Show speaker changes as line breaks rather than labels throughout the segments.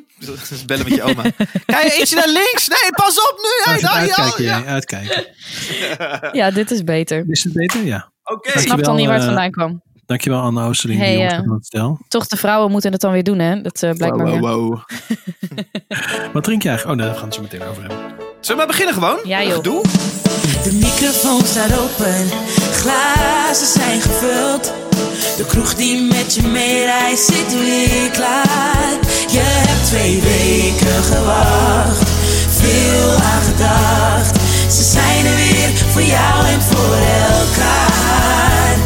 Dus bellen met je oma. Kijk, eentje naar links. Nee, pas op nu. Hey, daar, ja,
uitkijken,
ja.
jij, uitkijken.
Ja, dit is beter.
Is het beter? Ja.
Oké.
Ik snap dan niet waar het
eh,
vandaan kwam.
Dankjewel Anne Oosterling.
Hey,
die ons vertellen.
Toch, de vrouwen moeten het dan weer doen, hè? Dat eh, blijkt
Wow,
maar
wow,
weer.
wow.
Wat drink je eigenlijk? Oh, daar gaan we het zo meteen over hebben.
Zullen we maar beginnen gewoon?
Ja, joh.
Doe.
De microfoon staat open, glazen zijn gevuld. De kroeg die met je meereist zit weer klaar. Je hebt twee weken gewacht, veel aan gedacht. Ze zijn er weer voor jou en voor elkaar.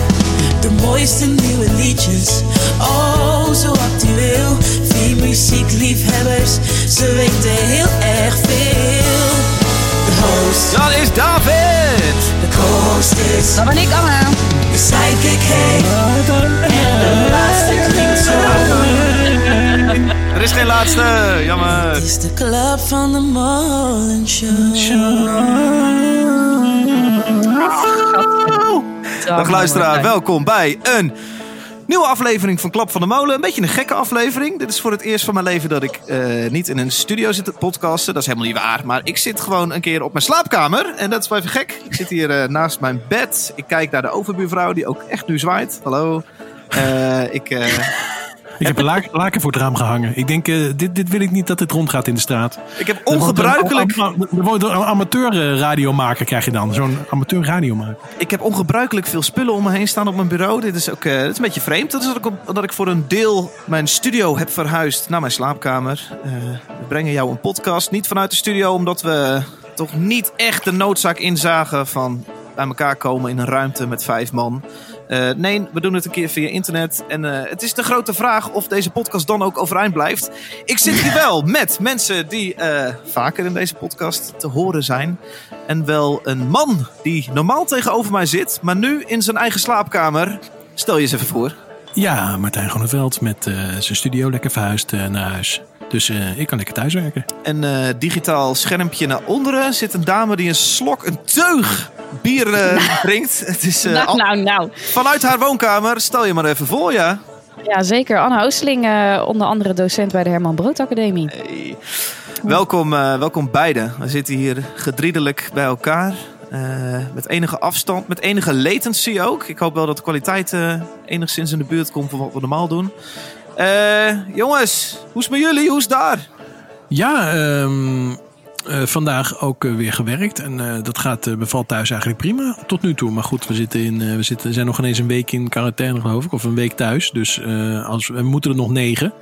De mooiste nieuwe liedjes, oh zo actueel. Vier muziekliefhebbers, ze weten heel erg veel. De host,
Dat is David.
De co-host is
Dat ben ik, Anna.
de sidekick hey. En de laatste klinkt zo.
Er is geen laatste. Jammer.
Het is de club van de Molen Show.
Dag luisteraar, welkom bij een nieuwe aflevering van Klap van de Molen. Een beetje een gekke aflevering. Dit is voor het eerst van mijn leven dat ik eh, niet in een studio zit te podcasten. Dat is helemaal niet waar, maar ik zit gewoon een keer op mijn slaapkamer. En dat is wel even gek. Ik zit hier eh, naast mijn bed. Ik kijk naar de overbuurvrouw die ook echt nu zwaait. Hallo. Eh, ik,
Ik heb een laken, laken voor het raam gehangen. Ik denk, eh, dit, dit wil ik niet dat dit rondgaat in de straat.
ik heb ongebruikelijk...
een- Er amateurradiomaker krijg je dan. Zo'n amateur radiomaker.
Ik heb ongebruikelijk veel spullen om me heen staan op mijn bureau. Dit is ook eh, dit is een beetje vreemd. Dat is dat ik, dat ik voor een deel mijn studio heb verhuisd naar mijn slaapkamer. Eh, we brengen jou een podcast. Niet vanuit de studio, omdat we toch niet echt de noodzaak inzagen van bij elkaar komen in een ruimte met vijf man. Eh, nee, we doen het een keer via internet. En eh, het is de grote vraag of deze podcast dan ook overeind blijft. Ik zit hier wel met mensen die eh, vaker in deze podcast te horen zijn. En wel een man die normaal tegenover mij zit, maar nu in zijn eigen slaapkamer. Stel je eens even voor.
Ja, Martijn Gonneveld met zijn studio lekker verhuisd naar huis. Dus ik kan lekker thuiswerken.
Een digitaal schermpje naar onderen zit een dame die een slok, een teug bier eh, drinkt. Het is eh,
Nou, nou, nou.
vanuit haar woonkamer. Stel je maar even voor, ja.
Ja, zeker. Anna Oosteling, eh, onder andere docent bij de Herman Brood Academie.
Hey. Welkom, eh, welkom beiden. We zitten hier gedriedelijk bij elkaar. Eh, met enige afstand, met enige latency ook. Ik hoop wel dat de kwaliteit eh, enigszins in de buurt komt van wat we normaal doen. Eh, jongens, hoe is het met jullie? Hoe is het daar?
Ja, ehm, eh, vandaag ook eh, weer gewerkt. En eh, dat gaat, bevalt thuis eigenlijk prima tot nu toe. Maar goed, we, zitten in, we zitten, zijn nog ineens een week in quarantaine geloof ik. Of een week thuis. Dus als, we moeten er nog negen.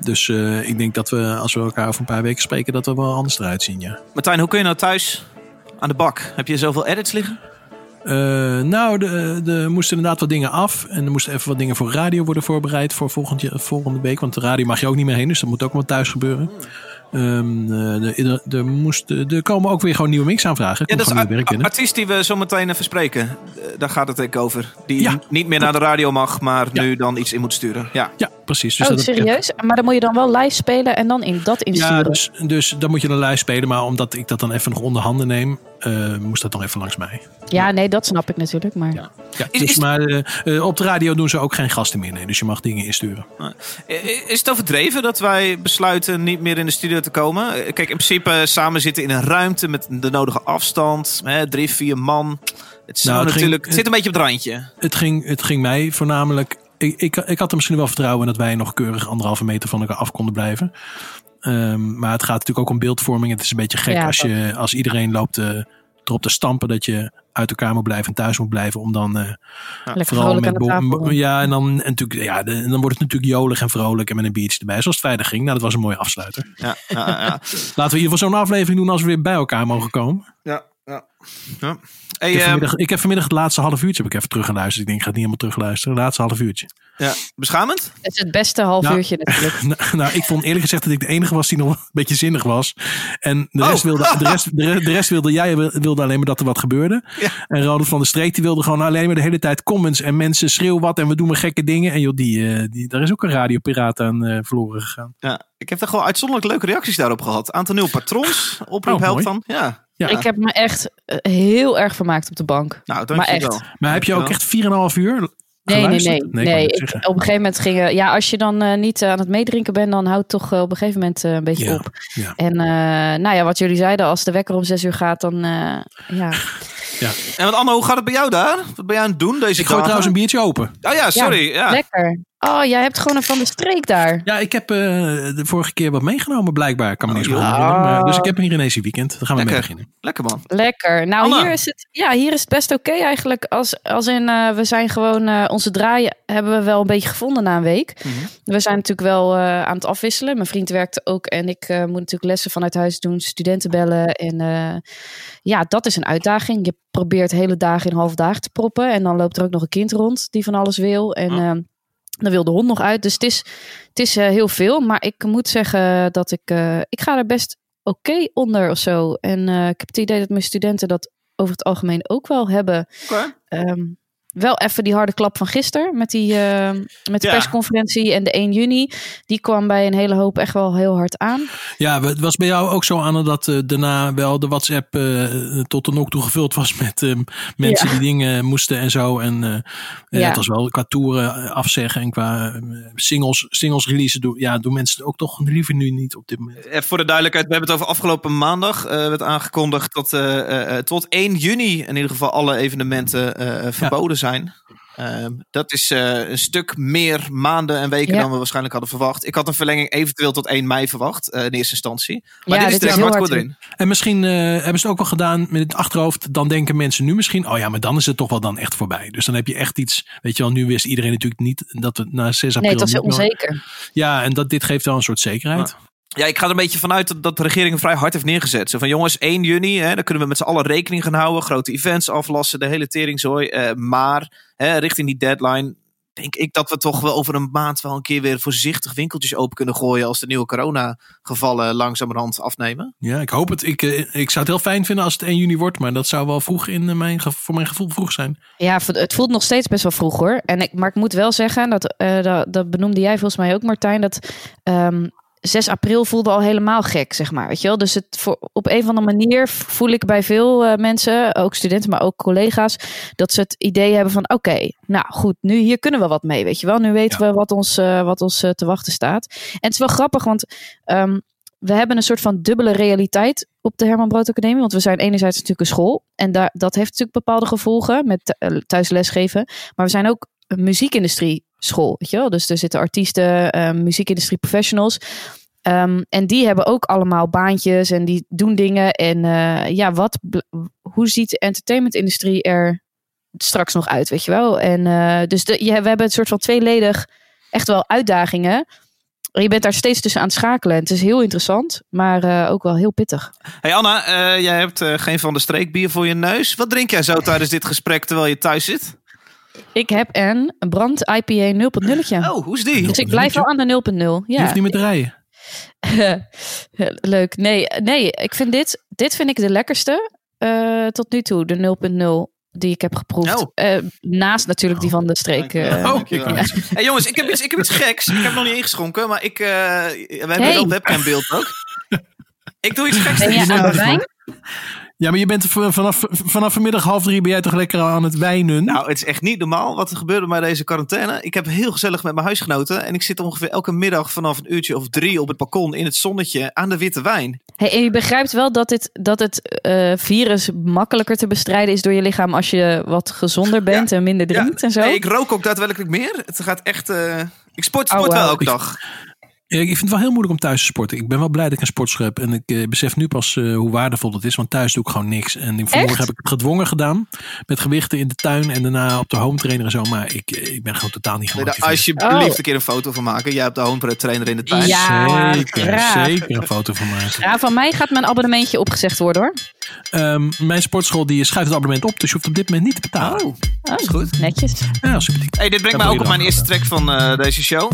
Dus ik denk dat we, als we elkaar over een paar weken spreken, dat we wel anders eruit zien, ja.
Martijn, hoe kun je nou thuis aan de bak? Heb je zoveel edits liggen?
Nou, er de, moesten inderdaad wat dingen af. En er moesten even wat dingen voor radio worden voorbereid voor volgend, jaar- volgende week. Want de radio mag je ook niet meer heen, dus dat moet ook wel thuis gebeuren. Ehm, eh, de- er, er, moest, er komen ook weer gewoon nieuwe mixaanvragen.
Ja, dat is een artiest die we zo meteen even spreken. Eh, Daar gaat het denk ik over. Die
Ja.
niet meer naar de radio mag, maar
Ja.
nu dan iets in moet sturen. Ja.
Ja, precies. Dus
oh,
dat-
serieus? Maar dan moet je dan wel live spelen en dan in dat
Ja,
insturen.
dus, dus dan moet je een lijst spelen. Maar omdat ik dat dan even nog onder handen neem, eh, moest dat nog even langs mij.
Ja, nee, dat snap ik natuurlijk. Maar
Ja,
Is-
dus,
is-
maar eh, eh, op de radio doen ze ook geen gasten meer. Nee, dus je mag dingen insturen.
Is het overdreven dat wij besluiten niet meer in de studio te komen? Kijk, in principe samen zitten in een ruimte met de nodige afstand. Hè, drie, vier man. Het, zou
Nou, het ging-
natuurlijk, het zit een beetje op het randje.
Het ging, het ging mij voornamelijk. Ik, ik, ik had er misschien wel vertrouwen in dat wij nog keurig anderhalve meter van elkaar af konden blijven. Ehm, maar het gaat natuurlijk ook om beeldvorming. Het is een beetje gek
Ja,
als, je, als iedereen loopt eh, erop te stampen dat je uit elkaar moet blijven en thuis moet blijven. Om dan eh, vooral met bo- ja, en dan, en natuurlijk, ja, de- en dan wordt het natuurlijk jolig en vrolijk en met een biertje erbij. Zoals het verder ging. Nou, dat was een mooie afsluiter.
Ja, ja, ja.
Laten we in ieder geval zo'n aflevering doen als we weer bij elkaar mogen komen.
ja, ja. Hey,
Ik heb,
eh,
vanmiddag, ik heb vanmiddag het laatste half uurtje heb ik even teruggeluisterd. Ik denk, ik ga het niet helemaal terugluisteren. Het laatste half uurtje.
ja. Beschamend?
het is het beste half
Nou,
uurtje natuurlijk.
Nou, nou, ik vond eerlijk gezegd dat ik de enige was die nog een beetje zinnig was. En de
Oh.
rest, wilde, de rest, de re- de rest wilde jij wilde alleen maar dat er wat gebeurde.
Ja.
En Ronald van der Streek die wilde gewoon alleen maar de hele tijd comments en mensen schreeuwen wat en we doen maar gekke dingen. En joh, die, eh, die, daar is ook een radiopiraat aan eh, verloren gegaan.
Ja. Ik heb er gewoon uitzonderlijk leuke reacties daarop gehad. Aantal nieuwe patrons. Oproep
Oh,
helpt dan. Ja.
Ja.
Ik heb me echt eh, heel erg vermaakt op de bank.
Nou,
Maar
dankjewel.
echt.
Maar heb je ook echt 4,5 uur
Nee, nee, nee. nee ik-
zeggen.
op een gegeven moment ging... Ja, als je dan eh, niet eh, aan het meedrinken bent, dan houdt het toch op een gegeven moment eh, een beetje
Ja,
op.
ja.
En eh, nou ja, wat jullie zeiden, als de wekker om zes uur gaat, dan eh, ja.
En wat Anne, hoe gaat het bij jou daar? Wat ben jij aan het doen deze
Ik gooi
dagen?
trouwens een biertje open.
Oh ja, sorry. Ja.
Lekker. Oh, jij hebt gewoon een van de streek daar.
Ja, ik heb eh, de vorige keer wat meegenomen, blijkbaar. Kan me niet
Oh,
herinneren. Maar, dus ik heb een weekend. Daar gaan we mee beginnen.
Lekker man.
Lekker. Nou, hier is het, ja, hier is het best oké eigenlijk. Als, als in, eh, we zijn gewoon, eh, onze draaien hebben we wel een beetje gevonden na een week.
Mhm.
We zijn natuurlijk wel eh, aan het afwisselen. Mijn vriend werkt ook en ik eh, moet natuurlijk lessen vanuit huis doen, studenten bellen. En eh, ja, dat is een uitdaging. Je probeert hele dagen in half dagen te proppen. En dan loopt er ook nog een kind rond die van alles wil. En
Ja.
Dan wil de hond nog uit. Dus het is, het is eh, heel veel. Maar ik moet zeggen dat ik, eh, ik ga er best oké onder of zo. En eh, ik heb het idee dat mijn studenten dat over het algemeen ook wel hebben. Wel even die harde klap van gisteren met, die, eh, met de
Ja.
persconferentie en de 1 juni. Die kwam bij een hele hoop echt wel heel hard aan.
Ja, het was bij jou ook zo, Anne, dat eh, daarna wel de WhatsApp eh, tot de nok toe gevuld was met mensen
Ja.
die dingen moesten en zo. En eh,
Ja.
het was wel qua toeren afzeggen en qua singles, singles releasen. Doen, ja, doen mensen het ook toch liever nu niet op dit moment.
Even voor de duidelijkheid, we hebben het over afgelopen maandag. eh werd aangekondigd dat eh, eh, eh, tot 1 juni in ieder geval alle evenementen verboden zijn. Ehm, dat is eh, een stuk meer maanden en weken
Ja.
dan we waarschijnlijk hadden verwacht. Ik had een verlenging eventueel tot 1 mei verwacht eh, in eerste instantie. Maar
Ja,
dit is
dit is heel
hardcore
hard,
erin.
En misschien eh, hebben ze het ook wel gedaan met het achterhoofd. Dan denken mensen nu misschien, oh ja, maar dan is het toch wel dan echt voorbij. Dus dan heb je echt iets, weet je wel, nu wist iedereen natuurlijk niet dat we na 6 april...
Nee, het was heel
meer-
onzeker.
Ja, en dat, dit geeft wel een soort zekerheid.
Ja, ik ga er een beetje vanuit dat, dat de regering vrij hard heeft neergezet. Zo van jongens, 1 juni, hè, dan kunnen we met z'n allen rekening gaan houden. Grote events aflassen, de hele teringzooi. Eh, maar hè, richting die deadline denk ik dat we toch wel over een maand wel een keer weer voorzichtig winkeltjes open kunnen gooien. Als de nieuwe coronagevallen langzamerhand afnemen.
Ja, ik hoop het. Ik, eh, ik zou het heel fijn vinden als het 1 juni wordt. Maar dat zou wel vroeg in eh, mijn, voor mijn gevoel vroeg zijn.
Ja, het voelt nog steeds best wel vroeg hoor. En ik, maar ik moet wel zeggen, dat, eh, dat, dat benoemde jij volgens mij ook Martijn, dat ehm 6 april voelde al helemaal gek, zeg maar. Weet je wel? Dus het voor, op een of andere manier voel ik bij veel eh, mensen, ook studenten, maar ook collega's, dat ze het idee hebben van oké, nou goed, nu hier kunnen we wat mee, weet je wel. Nu weten we wat ons, eh, wat ons eh, te wachten staat. En het is wel grappig, want ehm, we hebben een soort van dubbele realiteit op de Herman Brood Academie. Want we zijn enerzijds natuurlijk een school. En daar, dat heeft natuurlijk bepaalde gevolgen met thuis lesgeven. Maar we zijn ook een muziekindustrie school. Weet je wel? Dus er zitten artiesten, eh, muziekindustrie professionals. Ehm, en die hebben ook allemaal baantjes en die doen dingen. En eh, ja, wat, hoe ziet de entertainmentindustrie er straks nog uit, weet je wel? En eh, dus de, we hebben een soort van tweeledig echt wel uitdagingen. Je bent daar steeds tussen aan het schakelen. En het is heel interessant, maar eh, ook wel heel pittig.
Hey Anna, jij hebt geen van de streekbier voor je neus. Wat drink jij zo tijdens dit gesprek terwijl je thuis zit?
Ik heb een brand IPA 0.0'tje.
Oh, hoe is die?
dus ik blijf wel aan de 0.0.
Je
Ja,
hoeft niet meer te rijden.
leuk. Nee, nee, ik vind dit, dit vind ik de lekkerste eh, tot nu toe. De 0.0 die ik heb geproefd.
Oh.
Eh, naast natuurlijk die van de streek. eh.
Oh.
Hey jongens, ik heb, iets, ik heb iets geks. Ik heb nog niet ingeschonken, maar ik, eh we hebben
Hey.
wel webcambeeld ook. Ik doe iets geks.
Ben je
je
aan de wijn?
Ja, maar je bent vanaf, vanaf vanmiddag half drie ben jij toch lekker aan het wijnen?
Nou, het is echt niet normaal wat er gebeurt bij deze quarantaine. Ik heb heel gezellig met mijn huisgenoten. En ik zit ongeveer elke middag vanaf een uurtje of drie op het balkon in het zonnetje aan de witte wijn.
Hey, en je begrijpt wel dat, dit, dat het eh, virus makkelijker te bestrijden is door je lichaam als je wat gezonder bent en minder drinkt en zo.
nee, ik rook ook daadwerkelijk meer. Het gaat echt... eh, ik sport,
Oh,
sport wel
wauw.
elke dag.
Ja, ik vind het wel heel moeilijk om thuis te sporten. Ik ben wel blij dat ik een sportschool heb. En ik eh, besef nu pas eh, hoe waardevol dat is. Want thuis doe ik gewoon niks. En in vanmorgen
Echt?
heb ik het gedwongen gedaan. Met gewichten in de tuin. En daarna op de home trainer en zo. Maar ik, eh, ik ben gewoon totaal niet gemotiveerd.
daar alsjeblieft
Oh.
een keer een foto van maken? Jij hebt de home trainer in de tuin.
Ja.
zeker,
graag.
zeker een foto van maken.
Ja, van mij gaat mijn abonnementje opgezegd worden hoor.
Ehm, mijn sportschool die schuift het abonnement op. Dus je hoeft op dit moment niet te betalen.
Oh, dat is goed.
Netjes.
Ja.
Hey, dit brengt mij ook op mijn eerste track van eh, deze show.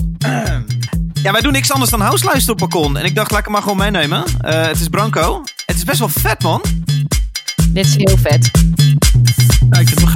Ja, wij doen niks anders dan house luisteren op balkon. En ik dacht, laat ik hem maar gewoon meenemen. Eh, het is Branco. Het is best wel vet, man.
Dit is heel vet.
Ja, ik vind het wel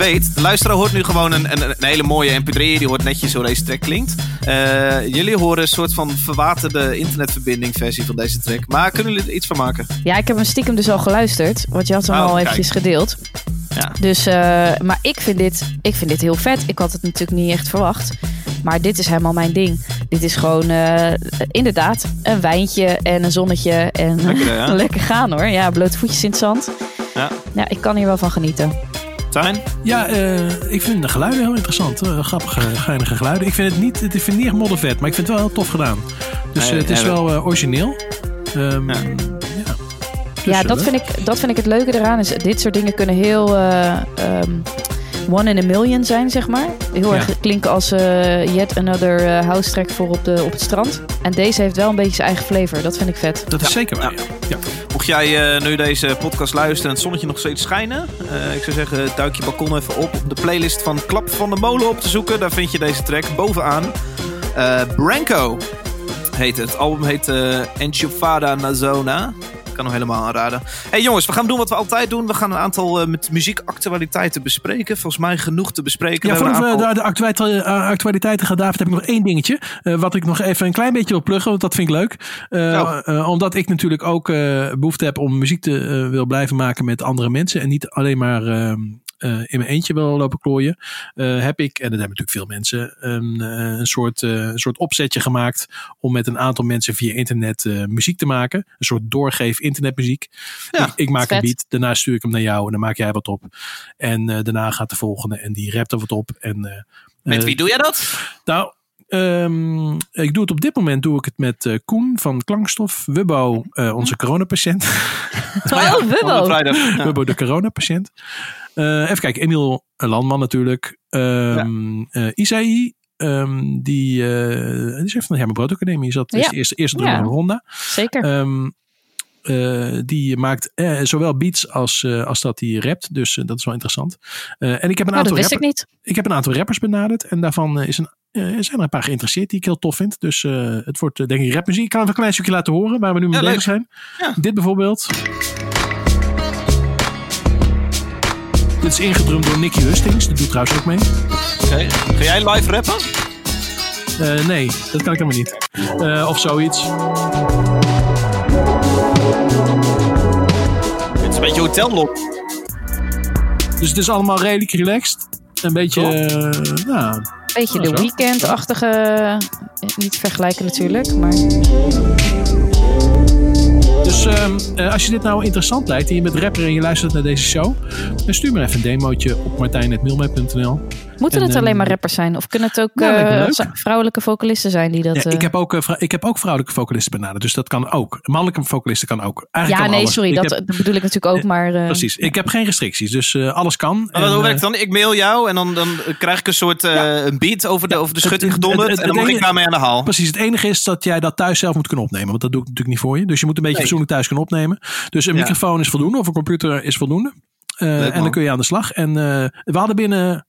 weet. De luisteraar hoort nu gewoon een, een, een hele mooie mp3. Die hoort netjes hoe deze track klinkt. Eh, jullie horen een soort van verwaterde internetverbinding versie van deze track. Maar kunnen jullie er iets van maken?
Ja, ik heb hem stiekem dus al geluisterd. Want je had hem
Oh,
al
kijk.
eventjes gedeeld.
Ja.
Dus, eh, maar ik vind, dit, ik vind dit heel vet. Ik had het natuurlijk niet echt verwacht. Maar dit is helemaal mijn ding. Dit is gewoon eh, inderdaad een wijntje en een zonnetje. En
Lekker,
lekker gaan hoor. Ja, blote voetjes in het zand.
Ja.
Ja, ik kan hier wel van genieten.
Tijn?
Ja, eh, ik vind de geluiden heel interessant. Eh, grappige, geinige geluiden. Ik vind het niet, het, ik vind het niet echt moddervet, maar ik vind het wel heel tof gedaan. Dus eh, het is wel eh, origineel. Ehm,
Ja.
ja. Dus,
ja, dat vind, ik, dat vind ik het leuke eraan. Is, dit soort dingen kunnen heel eh, ehm, one in a million zijn, zeg maar. Heel
Ja.
erg klinken als eh, yet another house track voor op, de, op het strand. En deze heeft wel een beetje zijn eigen flavor. Dat vind ik vet.
Dat is zeker waar.
Mocht jij eh, nu deze podcast luisteren en het zonnetje nog steeds schijnen, eh, ik zou zeggen, duik je balkon even op om de playlist van Klap van de Molen op te zoeken. Daar vind je deze track bovenaan. Eh Branco heet het. Het album heet Enchufada Nazona. Kan hem helemaal aanraden. hey jongens, we gaan doen wat we altijd doen. We gaan een aantal eh, met muziekactualiteiten bespreken. Volgens mij genoeg te bespreken.
Ja, voordat we
aantal-
naar de eh, actualiteiten gaan, David, heb ik nog één dingetje. eh, wat ik nog even een klein beetje wil pluggen, want dat vind ik leuk. Omdat ik natuurlijk ook eh, behoefte heb om muziek te wil blijven maken met andere mensen. En niet alleen maar eh, in mijn eentje wil lopen klooien. eh, heb ik, en dat hebben natuurlijk veel mensen, een, eh, een, soort, eh, een soort opzetje gemaakt. Om met een aantal mensen via internet eh, muziek te maken. Een soort doorgeef internetmuziek.
Ja,
ik, ik maak
vet.
een beat, daarna stuur ik hem naar jou en dan maak jij wat op. En eh, daarna gaat de volgende en die rapt er wat op. En, eh,
Met wie doe jij dat?
nou, ehm, ik doe het op dit moment doe ik het met eh, Koen van Klankstof, Wubbo, eh, onze coronapatiënt.
Oh, Wubbo.
Ja.
Wubbo de coronapatiënt. Eh even kijken, Emiel Landman natuurlijk. Ehm eh, Isaï, ehm, die, die is even van de Herman Brood Academie. Is dat is
Ja.
de eerste, eerste
Ja.
Ronda.
Zeker.
Eh, die maakt eh, zowel beats als, eh, als dat hij rapt. Dus dat is wel interessant. Eh, en ik heb een
dat
aantal
wist
rapper-
ik niet.
ik heb een aantal rappers benaderd. En daarvan is een, zijn er een paar geïnteresseerd die ik heel tof vind. Dus eh, het wordt denk ik rapmuziek. Ik kan even een klein stukje laten horen waar we nu mee
Ja,
bezig
leuk.
zijn.
Ja.
Dit bijvoorbeeld. Dit is ingedrumd door Nicky Hustings. Die doet trouwens ook mee.
Oké. Ga jij live rappen?
Eh, nee, dat kan ik helemaal niet. Eh, of zoiets.
Het is een beetje hotelblok.
Dus het is allemaal redelijk relaxed. Een beetje, eh, nou,
Beetje de
zo.
weekend-achtige. eh, Niet vergelijken natuurlijk, maar.
Dus ehm, eh, als je dit nou interessant lijkt en je bent rapper en je luistert naar deze show, dan stuur me even een demootje op martijn.milmij.nl.
Moeten
En,
het alleen
ehm,
maar rappers zijn? Of kunnen het ook eh, vrouwelijke vocalisten zijn die dat...
Ja,
eh,
ik, heb ook, eh, ik heb ook vrouwelijke vocalisten benaderd, dus dat kan ook. Mannelijke vocalisten kan ook. Eigenlijk
ja,
kan
nee,
alles.
sorry, dat,
heb-
dat bedoel ik natuurlijk ook, maar... eh,
precies, ik heb geen restricties, dus eh, alles kan.
Maar
En,
hoe
eh,
werkt het dan? Ik mail jou en dan, dan krijg ik een soort eh, een beat over de, over de schutting gedonderd. en dan mag ik daarmee aan de haal.
Precies, het enige is dat jij dat thuis zelf moet kunnen opnemen. Want dat doe ik natuurlijk niet voor je. Dus je moet een beetje
Nee.
fatsoenlijk thuis kunnen opnemen. Dus een microfoon is voldoende of een computer is voldoende. Eh, en dan kun je aan de slag. En eh, we hadden binnen eh,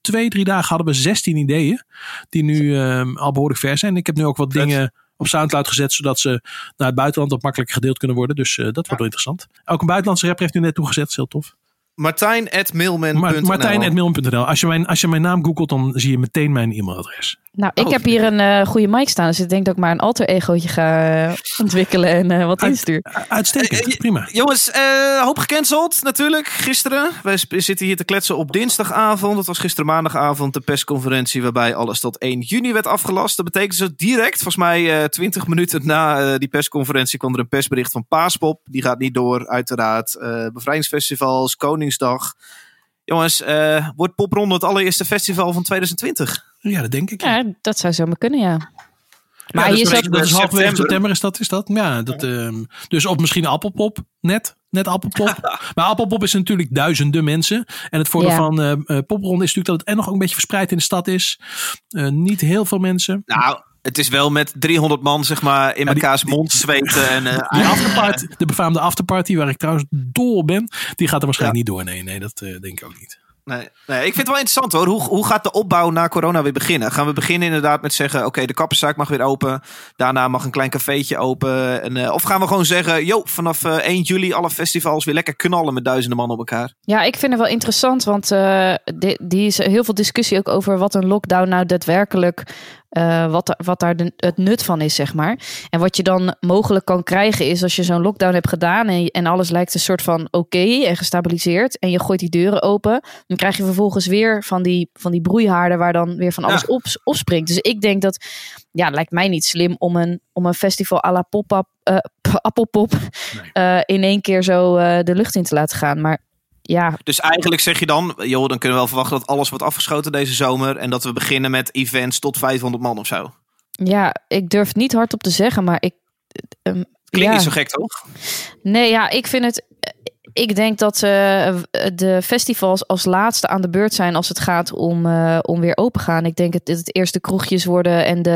twee, drie dagen hadden we 16 ideeën. Die nu eh, al behoorlijk ver zijn. Ik heb nu ook wat
Vet.
dingen op Soundcloud gezet. Zodat ze naar het buitenland wat makkelijker gedeeld kunnen worden. Dus eh, dat wordt wel interessant. Ook een buitenlandse rapper heeft nu net toegezet. Dat is heel tof.
Martijn.mailman.nl
Maar, Martijn.millen.nl Als je mijn, als je mijn naam googelt, dan zie je meteen mijn e-mailadres.
Nou, ik
Oh.
heb hier een eh, goede mic staan, dus ik denk dat ik maar een alter egootje ga eh, ontwikkelen en eh, wat
Uit-
instuur.
Uitstekend, prima.
Jongens, eh, hoop gecanceld natuurlijk gisteren. Wij zitten hier te kletsen op dinsdagavond. Dat was gisteren maandagavond de persconferentie waarbij alles tot 1 juni werd afgelast. Dat betekent dus direct, volgens mij eh 20 minuten na eh, die persconferentie kwam er een persbericht van Paaspop. Die gaat niet door, uiteraard. Eh bevrijdingsfestivals, Koningsdag. Jongens, eh, wordt Popronde het allereerste festival van 2020?
Ja, dat denk ik.
Ja, dat zou zomaar kunnen, ja. Maar
dat
hier
Dat is halverwege
september.
september is dat, is dat? Ja, dat, ehm, dus of misschien Appelpop, net. Net Appelpop. maar Appelpop is natuurlijk duizenden mensen. En het voordeel
Ja.
van eh eh, Popronde is natuurlijk dat het en nog een beetje verspreid in de stad is. Eh, niet heel veel mensen.
Nou, het is wel met 300 man zeg maar in mekaars mond zweten. En, eh,
Die afterparty, de befaamde afterparty, waar ik trouwens dol ben, die gaat er waarschijnlijk niet door. Nee, nee, dat eh, denk ik ook niet.
Nee, nee, ik vind het wel interessant hoor. Hoe, hoe gaat de opbouw na corona weer beginnen? Gaan we beginnen inderdaad met zeggen: oké, de kapperszaak mag weer open. Daarna mag een klein cafeetje open. En, uh, of gaan we gewoon zeggen: yo, vanaf uh, 1 juli alle festivals weer lekker knallen met duizenden man op elkaar?
Ja, ik vind het wel interessant, want uh, die, is heel veel discussie ook over wat een lockdown nou daadwerkelijk uh, wat, wat daar het nut van is, zeg maar. En wat je dan mogelijk kan krijgen is als je zo'n lockdown hebt gedaan en, en alles lijkt een soort van oké en gestabiliseerd en je gooit die deuren open, dan krijg je vervolgens weer van die, van die broeihaarden waar dan weer van alles ja. op, opspringt. Dus ik denk dat, ja, lijkt mij niet slim om een, om een festival à la pop-up, uh, appelpop nee. uh, in één keer zo de lucht in te laten gaan. Maar ja.
Dus eigenlijk zeg je dan, joh, dan kunnen we wel verwachten dat alles wordt afgeschoten deze zomer. En dat we beginnen met events tot 500 man of zo.
Ja, ik durf het niet hardop te zeggen, maar ik.
Um, Klinkt
ja.
niet zo gek, toch?
Nee, ja, ik vind het. Ik denk dat uh, de festivals als laatste aan de beurt zijn als het gaat om, uh, om weer open gaan. Ik denk dat het, het eerst de kroegjes worden en de,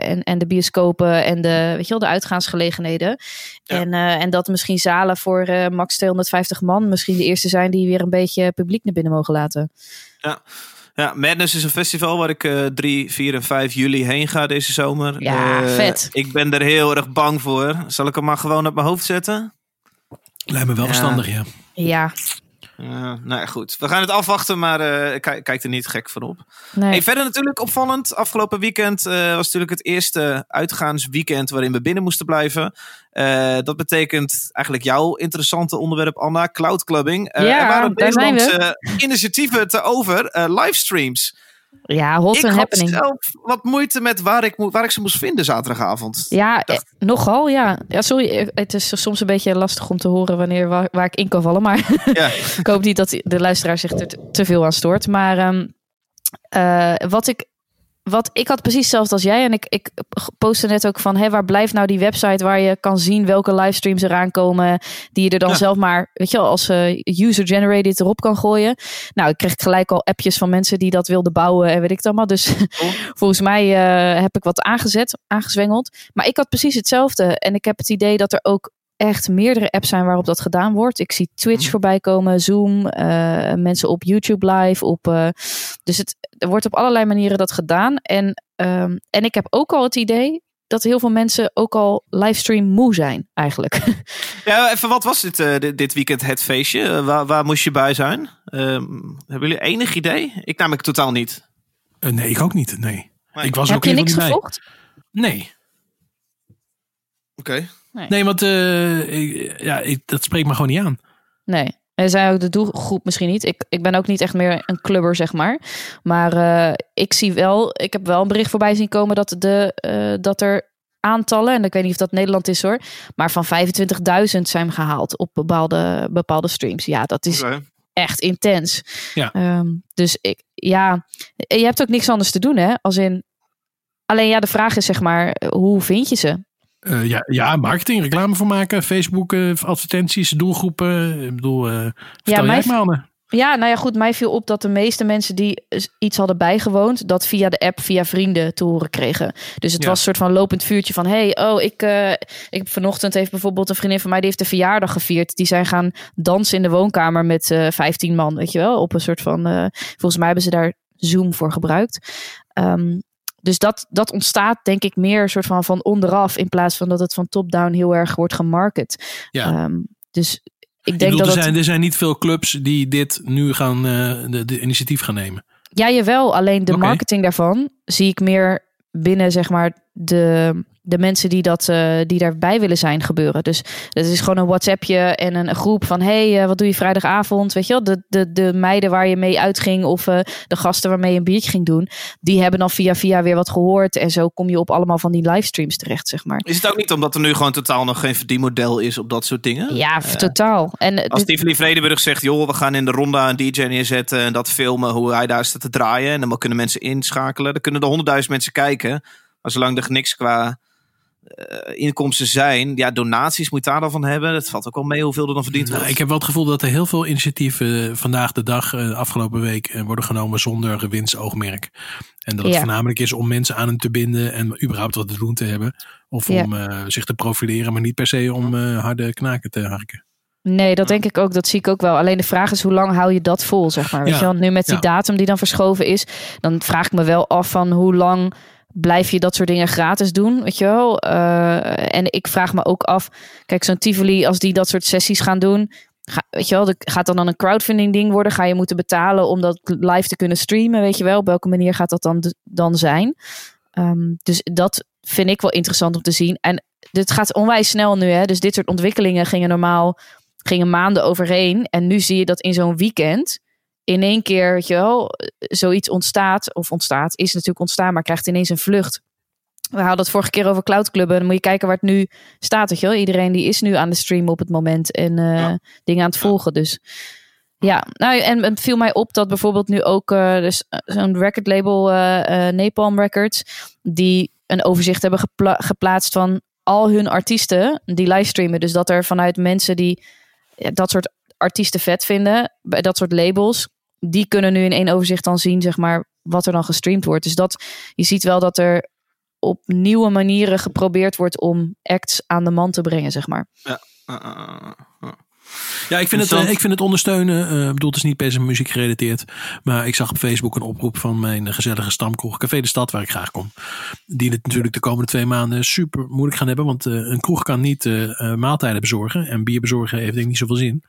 en, en de bioscopen en de, weet je wel, de uitgaansgelegenheden. Ja. En, uh, en dat misschien zalen voor max 250 man misschien de eerste zijn die weer een beetje publiek naar binnen mogen laten.
Ja. Ja, Madness is een festival waar ik uh, 3, 4 en 5 juli heen ga deze zomer.
Ja,
uh,
vet.
Ik ben er heel erg bang voor. Zal ik hem maar gewoon op mijn hoofd zetten?
Lijkt me wel verstandig, ja.
Ja.
Uh, nou ja, goed. We gaan het afwachten, maar uh, kijk, kijk er niet gek van op.
Nee.
Hey, verder natuurlijk opvallend. Afgelopen weekend uh, was natuurlijk het eerste uitgaansweekend waarin we binnen moesten blijven. Uh, dat betekent eigenlijk jouw interessante onderwerp, Anna, cloudclubbing.
ja,
er waren
daar zijn we.
initiatieven te over, livestreams.
Ja, hot
ik
and
had
happening.
zelf wat moeite met waar ik, waar ik ze moest vinden zaterdagavond.
Ja, eh, nogal, ja. ja. Sorry, het is soms een beetje lastig om te horen wanneer waar, waar ik in kan vallen. Maar
Ja.
ik hoop niet dat de luisteraar zich er te, te veel aan stoort. Maar ehm, eh, wat ik wat ik had precies hetzelfde als jij. En ik, ik postte net ook van: hé, waar blijft nou die website waar je kan zien welke livestreams eraan komen. Die je er dan
Ja.
zelf maar, weet je wel, als eh, user-generated erop kan gooien. Nou, ik kreeg gelijk al appjes van mensen die dat wilden bouwen en weet ik het allemaal. Dus volgens mij eh, heb ik wat aangezet, aangezwengeld. Maar ik had precies hetzelfde. En ik heb het idee dat er ook echt meerdere apps zijn waarop dat gedaan wordt. Ik zie Twitch voorbij komen, Zoom, eh, mensen op YouTube live. Op, dus het, er wordt op allerlei manieren dat gedaan. En, ehm, en ik heb ook al het idee dat heel veel mensen ook al livestream moe zijn eigenlijk.
Ja, even, wat was dit, eh, dit, dit weekend het feestje? Eh, waar, waar moest je bij zijn? Ehm, hebben jullie enig idee? Ik namelijk totaal niet.
Eh, nee, ik ook niet. Nee.
Nee.
Ik was
heb
ook
je niks
bij.
gevolgd?
Nee.
Oké.
Nee, want eh, ik- ja, ik, dat spreekt me gewoon niet aan.
Nee. En zijn ook de doelgroep misschien niet. Ik, ik ben ook niet echt meer een clubber, zeg maar. Maar eh, ik zie wel, ik heb wel een bericht voorbij zien komen dat, de, eh, dat er aantallen, en ik weet niet of dat Nederland is hoor, maar van 25.000 zijn gehaald op bepaalde, bepaalde streams. Ja, dat is echt intens.
Ja.
Ehm, dus ik, ja, je hebt ook niks anders te doen, hè? Als in, alleen ja, de vraag is zeg maar, hoe vind je ze?
Eh, ja, ja, marketing, reclame voor maken, Facebook, eh, advertenties, doelgroepen. Ik bedoel, eh vertel
mij
maar.
Ja, nou ja, goed. Mij viel op dat de meeste mensen die iets hadden bijgewoond, dat via de app, via vrienden te horen kregen. Dus het
Ja.
was een soort van lopend vuurtje van: hey, oh, ik, ik heb vanochtend heeft bijvoorbeeld een vriendin van mij die heeft de verjaardag gevierd. Die zijn gaan dansen in de woonkamer met eh 15 man, weet je wel? Op een soort van. volgens mij hebben ze daar Zoom voor gebruikt. Ehm, dus dat, dat ontstaat denk ik meer een soort van van onderaf in plaats van dat het van top-down heel erg wordt gemarket.
Ja.
Ehm, dus ik
Ik
denk
bedoel,
dat
er,
het...
zijn, er zijn niet veel clubs die dit nu gaan, eh, de, de initiatief gaan nemen.
Ja, jawel. Alleen de marketing daarvan zie ik meer binnen, zeg maar, de, de mensen die, dat, eh, die daarbij willen zijn gebeuren. Dus dat is gewoon een WhatsAppje en een, een groep van... hey, eh, wat doe je vrijdagavond? Weet je wel, de, de, de meiden waar je mee uitging... of eh, de gasten waarmee je een biertje ging doen... die hebben dan via via weer wat gehoord. En zo kom je op allemaal van die livestreams terecht, zeg maar.
Is het ook niet omdat er nu gewoon totaal nog geen verdienmodel is op dat soort dingen?
Ja, totaal. En
Als Tivoli Vredenburg zegt, joh, we gaan in de ronda een DJ neerzetten en dat filmen hoe hij daar staat te draaien. En dan kunnen mensen inschakelen. Dan kunnen er honderdduizend mensen kijken. Maar zolang er niks qua eh, inkomsten zijn, ja, donaties moet je daar dan van hebben. Dat valt ook wel mee hoeveel er dan verdiend
Nou,
wordt.
ik heb wel het gevoel dat er heel veel initiatieven eh, vandaag de dag, eh, afgelopen week, worden genomen zonder gewinstoogmerk. En dat het
Ja.
voornamelijk is om mensen aan hem te binden en überhaupt wat te doen te hebben. Of
Ja.
om zich te profileren, maar niet per se om harde knaken te harken.
Nee, dat denk ik ook. Dat zie ik ook wel. Alleen de vraag is hoe lang hou je dat vol, zeg maar. Weet
Ja.
je wel? Nu met die
Ja.
datum die dan verschoven is, dan vraag ik me wel af van hoe lang blijf je dat soort dingen gratis doen, weet je wel? Eh, en ik vraag me ook af, kijk, zo'n Tivoli, als die dat soort sessies gaan doen, ga, weet je wel, gaat dan dan een crowdfunding ding worden? Ga je moeten betalen om dat live te kunnen streamen, weet je wel? Op welke manier gaat dat dan, dan zijn? Ehm, dus dat vind ik wel interessant om te zien. En dit gaat onwijs snel nu, hè? Dus dit soort ontwikkelingen gingen normaal gingen maanden overheen. En nu zie je dat in zo'n weekend in één keer, weet je wel, zoiets ontstaat. Of ontstaat, is natuurlijk ontstaan, maar krijgt ineens een vlucht. We hadden het vorige keer over cloudclubben. Dan moet je kijken waar het nu staat, weet je wel. Iedereen die is nu aan de stream op het moment en eh,
Ja.
dingen aan het volgen. Dus ja, nou en het viel mij op dat bijvoorbeeld nu ook eh, dus, eh, zo'n record label eh, Napalm Records, die een overzicht hebben gepla- geplaatst van al hun artiesten die livestreamen. Dus dat er vanuit mensen die ja, dat soort artiesten vet vinden, bij dat soort labels, die kunnen nu in één overzicht dan zien, zeg maar, wat er dan gestreamd wordt. Dus dat je ziet wel dat er op nieuwe manieren geprobeerd wordt om acts aan de man te brengen, zeg maar.
Uh, uh, uh, uh.
Ja, ik vind, het, eh, ik vind het ondersteunen. eh bedoel, het is niet per se muziek gerelateerd. Maar ik zag op Facebook een oproep van mijn gezellige stamkroeg Café de Stad, waar ik graag kom. Die het natuurlijk de komende twee maanden super moeilijk gaan hebben. Want eh, een kroeg kan niet maaltijden bezorgen. En bier bezorgen heeft denk ik niet zoveel zin.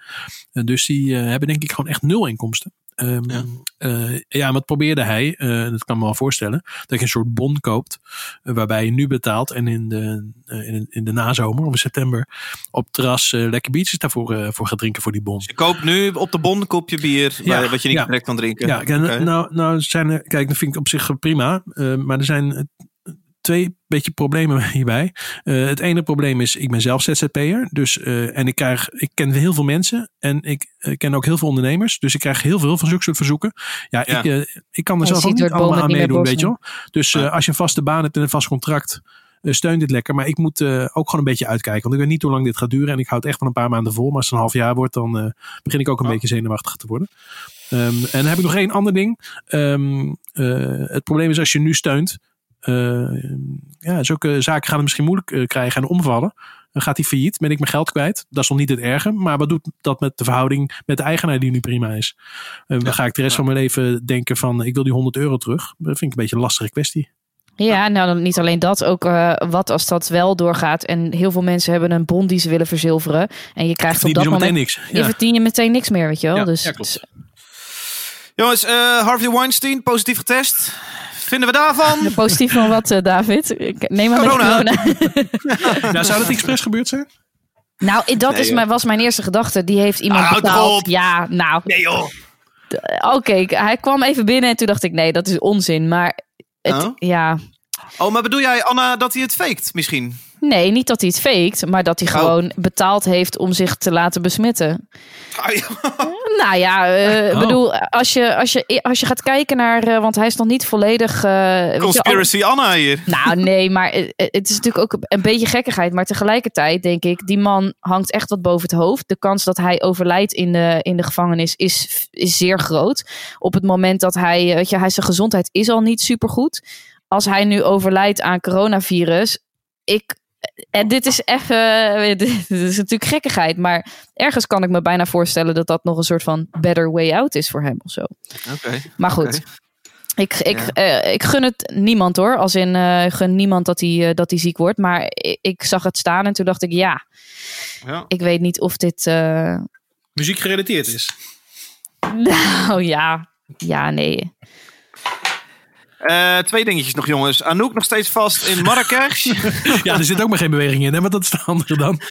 Dus die hebben denk ik gewoon echt nul inkomsten. Ehm,
Ja.
ja. ja, wat probeerde hij, eh, dat kan me wel voorstellen, dat je een soort bon koopt, eh, waarbij je nu betaalt en in de, in, in de nazomer of in september op terras lekker biertjes daarvoor voor gaat drinken voor die bon.
Je koopt nu op de bon een kopje bier,
Ja,
waar- wat je niet
ja.
direct kan drinken.
Ja, nou, nou zijn er, kijk, dat vind ik op zich prima, maar er zijn twee beetje problemen hierbij. Eh, het ene probleem is, ik ben zelf ZZP'er. Dus, eh, en ik, krijg, ik ken heel veel mensen. En ik eh, ken ook heel veel ondernemers. Dus ik krijg heel veel van zulke soort verzoeken. Ja,
Ja.
Ik, ik kan er zelf ook niet allemaal aan meedoen, weet je wel. Dus eh, als je een vaste baan hebt en een vast contract... eh, steun dit lekker. Maar ik moet eh, ook gewoon een beetje uitkijken. Want ik weet niet hoe lang dit gaat duren. En ik houd het echt van een paar maanden vol. Maar als het een half jaar wordt, dan eh, begin ik ook een beetje zenuwachtig te worden. Ehm, en dan heb ik nog één ander ding. Ehm, eh, het probleem is als je nu steunt. Eh, ja, zulke zaken gaan het misschien moeilijk eh, krijgen en omvallen. Dan gaat hij failliet, ben ik mijn geld kwijt. Dat is nog niet het erge. Maar wat doet dat met de verhouding met de eigenaar die nu prima is? Eh, dan ga ik de rest
ja.
van mijn leven denken van ik wil die 100 euro terug. Dat vind ik een beetje een lastige kwestie.
Ja, nou dan niet alleen dat, ook eh, wat als dat wel doorgaat en heel veel mensen hebben een bon die ze willen verzilveren en je krijgt op dat
je
moment,
meteen niks.
je
Ja.
verdien je meteen niks meer, weet je wel.
Ja,
dus
ja, klopt.
Jongens, eh, Harvey Weinstein, positief getest. Vinden we daarvan?
Positief van wat, eh, David? Ik neem aan
Corona.
dat corona.
Nou, zou dat expres gebeurd zijn?
Nou, dat
Nee,
is mijn, was mijn eerste gedachte. Die heeft iemand
Ah,
betaald. Ja, nou,
Nee joh.
oké. hij kwam even binnen en toen dacht ik, nee, dat is onzin. Maar het,
Oh?
ja,
Oh, maar bedoel jij, Anna, dat hij het faked misschien?
nee, niet dat hij het faked, maar dat hij
Oh.
gewoon betaald heeft om zich te laten besmetten.
Ah, ja.
Nou ja, eh, ik
Oh.
bedoel, als je, als, je, als je gaat kijken naar, eh, want hij is nog niet volledig. eh, je,
Conspiracy Anna hier.
Nou, nee, maar het het is natuurlijk ook een beetje gekkigheid. Maar tegelijkertijd denk ik, die man hangt echt wat boven het hoofd. De kans dat hij overlijdt in de, in de gevangenis is, is zeer groot. Op het moment dat hij, eh, weet je, hij, zijn gezondheid is al niet supergoed. Als hij nu overlijdt aan coronavirus, ik... En dit is even, eh, dit is natuurlijk gekkigheid, maar ergens kan ik me bijna voorstellen dat dat nog een soort van better way out is voor hem of zo.
Oké.
Maar goed, ik, ik,
Ja.
eh, ik gun het niemand hoor. Als in eh, gun niemand dat hij, dat hij ziek wordt. Maar ik, ik zag het staan en toen dacht ik ja,
Ja.
ik weet niet of dit. eh,
Muziek gerelateerd is.
nou ja, ja, nee.
Eh, twee dingetjes nog, jongens. Anouk nog steeds vast in Marrakesh. Die
Ja, er zit ook maar geen beweging in. Hè? Maar dat is de andere dan.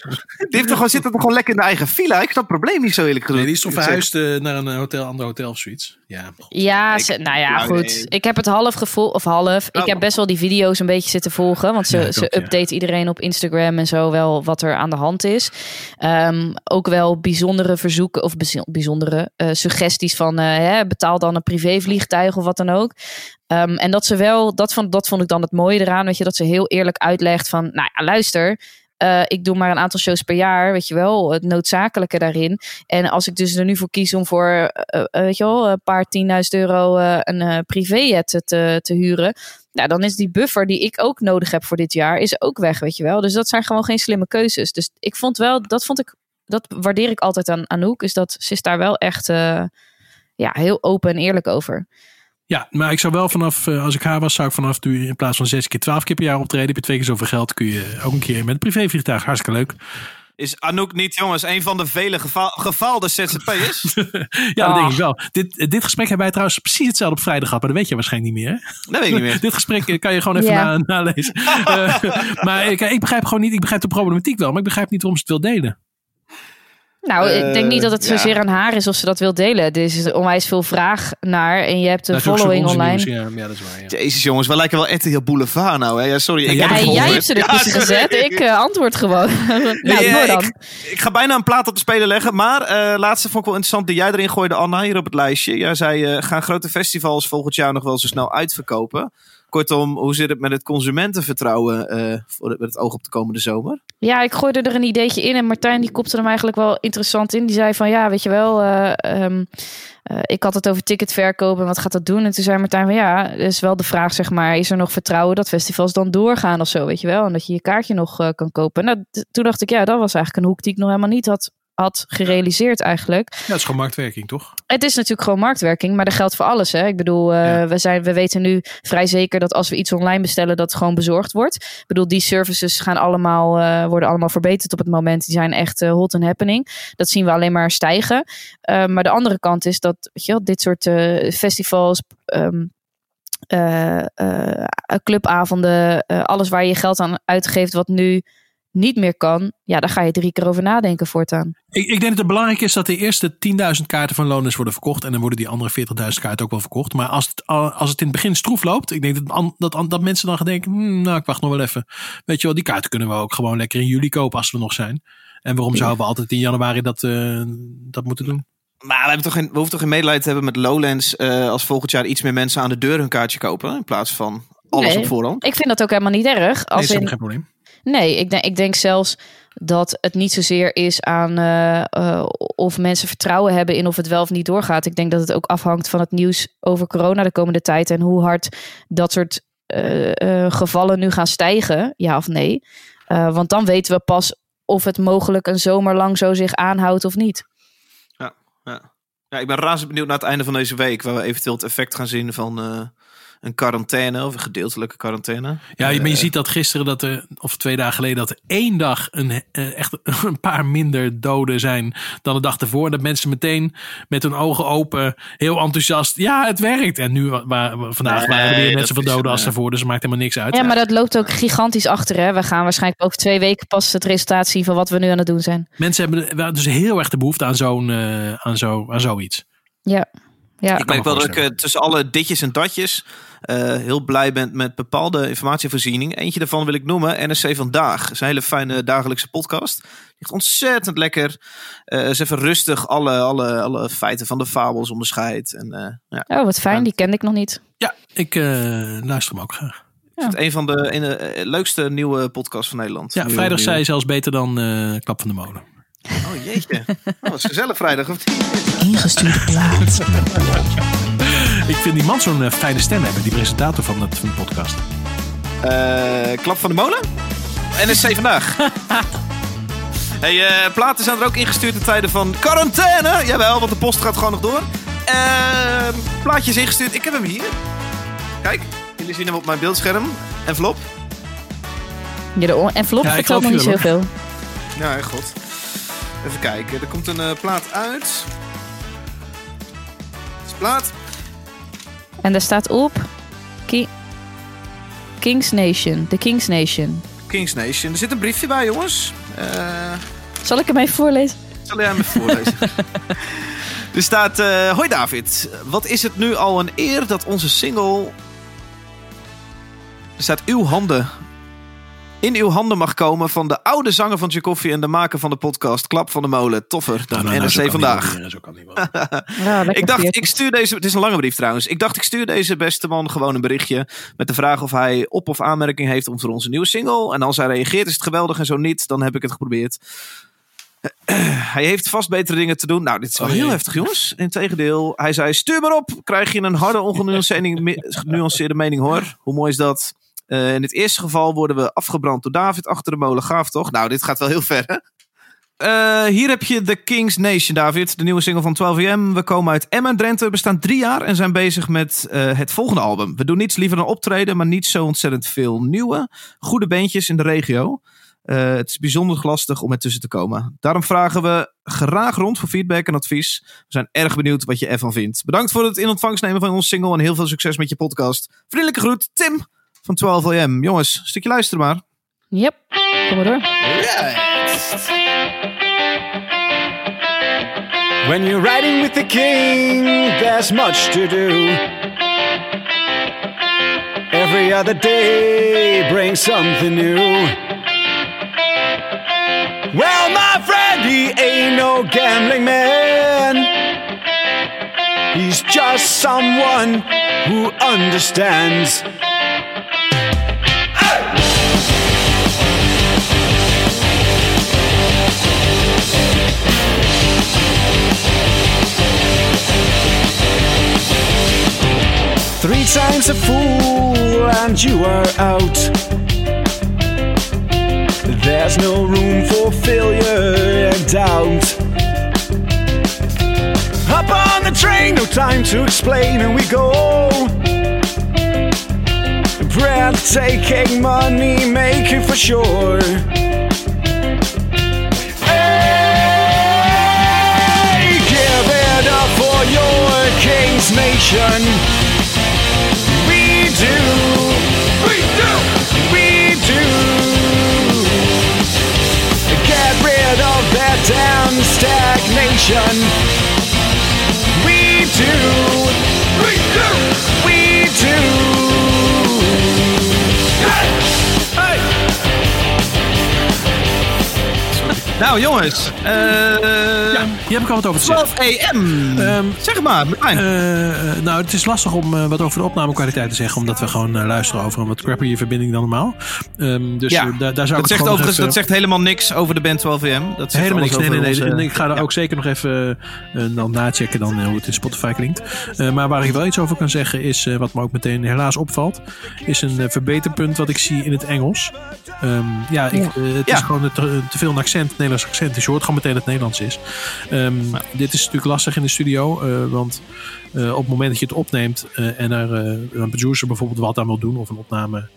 heeft toch gewoon, zit toch gewoon lekker in de eigen villa? Ik snap het probleem niet zo eerlijk gezegd.
Nee, die is toch verhuisd eh, naar een hotel, ander hotel of zoiets. Ja.
Ja,
Ik-
nou ja,
nou,
goed.
nee.
Ik heb het half gevolgd, of half. Ik
Oh.
heb best wel die video's een beetje zitten volgen. Want ze,
Ja,
ze
ook, ja.
update iedereen op Instagram en zo wel wat er aan de hand is. Ehm, ook wel bijzondere verzoeken, of bijzo- bijzondere eh, suggesties van eh, hè, betaal dan een privévliegtuig of wat dan ook. Ehm, en dat ze wel, dat vond, dat vond ik dan het mooie eraan, weet je, dat ze heel eerlijk uitlegt van, nou ja, luister, eh, ik doe maar een aantal shows per jaar, weet je wel, het noodzakelijke daarin. En als ik dus er nu voor kies om voor, eh, eh, weet je wel, een paar tienduizend euro een privéjet te, te huren, nou, dan is die buffer die ik ook nodig heb voor dit jaar, is ook weg, weet je wel. Dus dat zijn gewoon geen slimme keuzes. Dus ik vond wel, dat vond ik dat waardeer ik altijd aan Anouk. Is dat ze is daar wel echt ja, heel open en eerlijk over.
Ja, maar ik zou wel vanaf, eh, als ik haar was, zou ik vanaf nu in plaats van zes keer, twaalf keer per jaar optreden. Heb je twee keer zoveel geld, kun je ook een keer met een privévliegtuig. Hartstikke leuk.
Is Anouk niet, jongens, een van de vele gefa gefaalde ZZP'ers?
Ja, dat denk ik wel. Dit, dit gesprek hebben wij trouwens precies hetzelfde op vrijdag gehad, maar dat weet je waarschijnlijk niet meer. Hè?
Dat weet ik niet meer.
Dit gesprek eh, kan je gewoon even na, nalezen. Eh, maar ik, ik begrijp gewoon niet, ik begrijp de problematiek wel, maar ik begrijp niet waarom ze het wil delen.
Nou, ik denk niet dat het
Eh, ja.
zozeer aan haar is of ze dat wil delen. Er is onwijs veel vraag naar en je hebt een following online.
Ja, ja, dat is waar. Ja.
Jezus jongens, we lijken wel RTL Boulevard nou. Hè? Ja, sorry. ik
Ja,
heb
jij hebt ze er
Ja,
tussen gezet. Ik eh, antwoord gewoon. nou,
eh,
dan.
ik, ik ga bijna een plaat op de speler leggen. Maar eh laatste vond ik wel interessant die jij erin gooide, Anna, hier op het lijstje. Jij zei, eh, gaan grote festivals volgend jaar nog wel zo snel uitverkopen? Kortom, hoe zit het met het consumentenvertrouwen eh, voor met het oog op de komende zomer?
Ja, ik gooide er een ideetje in en Martijn die kopte hem eigenlijk wel interessant in. Die zei van ja, weet je wel, eh, ehm, eh, ik had het over ticketverkoop en wat gaat dat doen? En toen zei Martijn van ja, is wel de vraag zeg maar, is er nog vertrouwen dat festivals dan doorgaan of zo, weet je wel? En dat je je kaartje nog kan kopen. Nou, toen dacht ik ja, dat was eigenlijk een hoek die ik nog helemaal niet had, had gerealiseerd eigenlijk.
Ja, dat is gewoon marktwerking, toch?
Het is natuurlijk gewoon marktwerking, maar dat geldt voor alles. Hè? Ik bedoel, eh,
Ja.
we, zijn, we weten nu vrij zeker dat als we iets online bestellen, dat het gewoon bezorgd wordt. Ik bedoel, die services gaan allemaal, eh, worden allemaal verbeterd op het moment. Die zijn echt eh, hot and happening. Dat zien we alleen maar stijgen. Maar de andere kant is dat weet je wel, dit soort festivals. ehm, eh, eh, clubavonden, alles waar je geld aan uitgeeft, wat nu niet meer kan, ja, daar ga je drie keer over nadenken voortaan.
Ik, ik denk dat het belangrijk is dat de eerste 10.000 kaarten van loners worden verkocht. En dan worden die andere 40.000 kaarten ook wel verkocht. Maar als het, al- als het in het begin stroef loopt. Ik denk dat, dat, dat mensen dan gaan denken. "Hmm, nou, ik wacht nog wel even. Weet je wel, die kaarten kunnen we ook gewoon lekker in juli kopen als we nog zijn. En waarom zouden we altijd in januari dat, eh, dat moeten doen?
Maar we, hebben toch geen, we hoeven toch geen medelijden te hebben met Lowlands eh, als volgend jaar iets meer mensen aan de deur hun kaartje kopen. In plaats van alles
Nee.
op voorhand.
Ik vind dat ook helemaal niet erg.
Nee,
Als
dat is
in,
helemaal geen probleem.
Nee, ik denk, ik denk zelfs dat het niet zozeer is aan eh, eh, of mensen vertrouwen hebben in of het wel of niet doorgaat. Ik denk dat het ook afhangt van het nieuws over corona de komende tijd en hoe hard dat soort eh, gevallen nu gaan stijgen, ja of nee. Want dan weten we pas of het mogelijk een zomer lang zo zich aanhoudt of niet.
Ja, ik ben razend benieuwd naar het einde van deze week. Waar we eventueel het effect gaan zien van een quarantaine of een gedeeltelijke quarantaine.
Ja, maar je
Eh,
ziet dat gisteren, dat er, of twee dagen geleden, dat er één dag een, eh, echt een paar minder doden zijn dan de dag ervoor. Dat mensen meteen met hun ogen open, heel enthousiast, ja, het werkt. En nu, wa- wa- vandaag
Nee,
waren er weer net zoveel doden als daarvoor. Dus het maakt helemaal niks uit.
Ja, maar dat loopt ook gigantisch achter. Hè? We gaan waarschijnlijk over twee weken pas het resultaat zien van wat we nu aan het doen zijn.
Mensen hebben wel dus heel erg de behoefte aan, zo'n, eh, aan, zo, aan zoiets.
Ja, ja.
Ik merk wel dat ik eh, tussen alle ditjes en datjes eh, heel blij ben met bepaalde informatievoorziening. Eentje daarvan wil ik noemen, NSC Vandaag. Dat is een hele fijne dagelijkse podcast. Echt ontzettend lekker. Eh is even rustig alle, alle, alle feiten van de fabels onderscheidt. En eh, ja,
Oh, wat fijn. Die kende ik nog niet.
Ja, ik eh, luister hem ook graag.
ik vind het een van de ene, leukste nieuwe podcasts van Nederland.
Ja, vrijdag zei je zelfs beter dan eh Klap van de Molen.
Oh jeetje. Oh, wat gezellig vrijdag. Of niet?
Ingestuurde plaat.
Ik vind die man zo'n eh, fijne stem hebben, die presentator van, het, van de podcast.
Eh, klap van de molen? NSC vandaag. hey, eh, platen zijn er ook ingestuurd in tijden van quarantaine. Jawel, want de post gaat gewoon nog door. Eh, plaatjes ingestuurd. Ik heb hem hier. Kijk, jullie zien hem op mijn beeldscherm. Envelop.
Ja, de envelop
Ja,
vertelt nog niet zoveel.
Ja, god. Even kijken. Er komt een eh, plaat uit. Is plaat.
En daar staat op Ki- Kings Nation. De Kings Nation.
Kings Nation. Er zit een briefje bij, jongens. Eh...
Zal ik hem even voorlezen?
Zal jij hem even voorlezen? er staat... eh, Hoi David. Wat is het nu al een eer dat onze single... Er staat uw handen... In uw handen mag komen van de oude zanger van Tchaikovsky en de maker van de podcast Klap van de Molen. Toffer dan
Nou,
NRC Vandaag.
wel.
Ja,
Ik dacht, ik stuur deze. Het is een lange brief trouwens. Ik dacht, ik stuur deze beste man gewoon een berichtje. Met de vraag of hij op- of aanmerking heeft om voor onze nieuwe single. En als hij reageert, is het geweldig. En zo niet, dan heb ik het geprobeerd. Hij heeft vast betere dingen te doen. Nou, dit is wel
Oh,
heel
jee.
heftig, jongens. Integendeel, hij zei: stuur maar op. Krijg je een harde, ongenuanceerde genuanceerde mening hoor. Hoe mooi is dat? Eh, in het eerste geval worden we afgebrand door David achter de molen. Gaaf toch? Nou, dit gaat wel heel ver, hè? Eh, hier heb je The King's Nation, David. De nieuwe single van 12am. We komen uit Emmen, Drenthe. We staan drie jaar en zijn bezig met eh, het volgende album. We doen niets liever dan optreden, maar niet zo ontzettend veel nieuwe, goede bandjes in de regio. Het is bijzonder lastig om ertussen te komen. Daarom vragen we graag rond voor feedback en advies. We zijn erg benieuwd wat je ervan vindt. Bedankt voor het in ontvangst nemen van onze single en heel veel succes met je podcast. Vriendelijke groet, Tim van 12am. Jongens, een stukje luisteren maar.
Yep, kom maar door.
When you're riding with the king, there's much to do. Every other day brings something new. Well, my friend, he ain't no gambling man. He's just someone who understands. Three times a fool and you are out. There's no room for failure and doubt. Up on the train, no time to explain, and we go. Breathtaking money making for sure. Hey, give it up for your king's nation. We do. We do. We do. Get rid of that damn stagnation. We do.
Nou jongens, eh
Ja, hier heb ik al wat over te zeggen.
12 am.
Ehm,
zeg maar, Martijn.
Eh, eh, nou, het is lastig om wat over de opnamekwaliteit te zeggen, omdat we gewoon luisteren over een wat crappier verbinding dan normaal. Ehm, dus
Ja,
daar, daar zou
dat
ik
zegt, overigens,
even-
dat zegt helemaal niks over de band 12am. Dat zegt
Helemaal niks. Nee, nee,
onze-
Ik ga er
Ja.
ook zeker nog even dan nachecken dan, hoe het in Spotify klinkt. Maar waar ik wel iets over kan zeggen is, wat me ook meteen helaas opvalt, is een verbeterpunt wat ik zie in het Engels. Ehm, ja, ik, het is gewoon te, te veel een accent, Nederlands accent. Dus je hoort gewoon meteen dat het Nederlands is. Ehm, Dit is natuurlijk lastig in de studio, eh, want eh, op het moment dat je het opneemt eh, en er een producer bijvoorbeeld wat aan wil doen, of een opname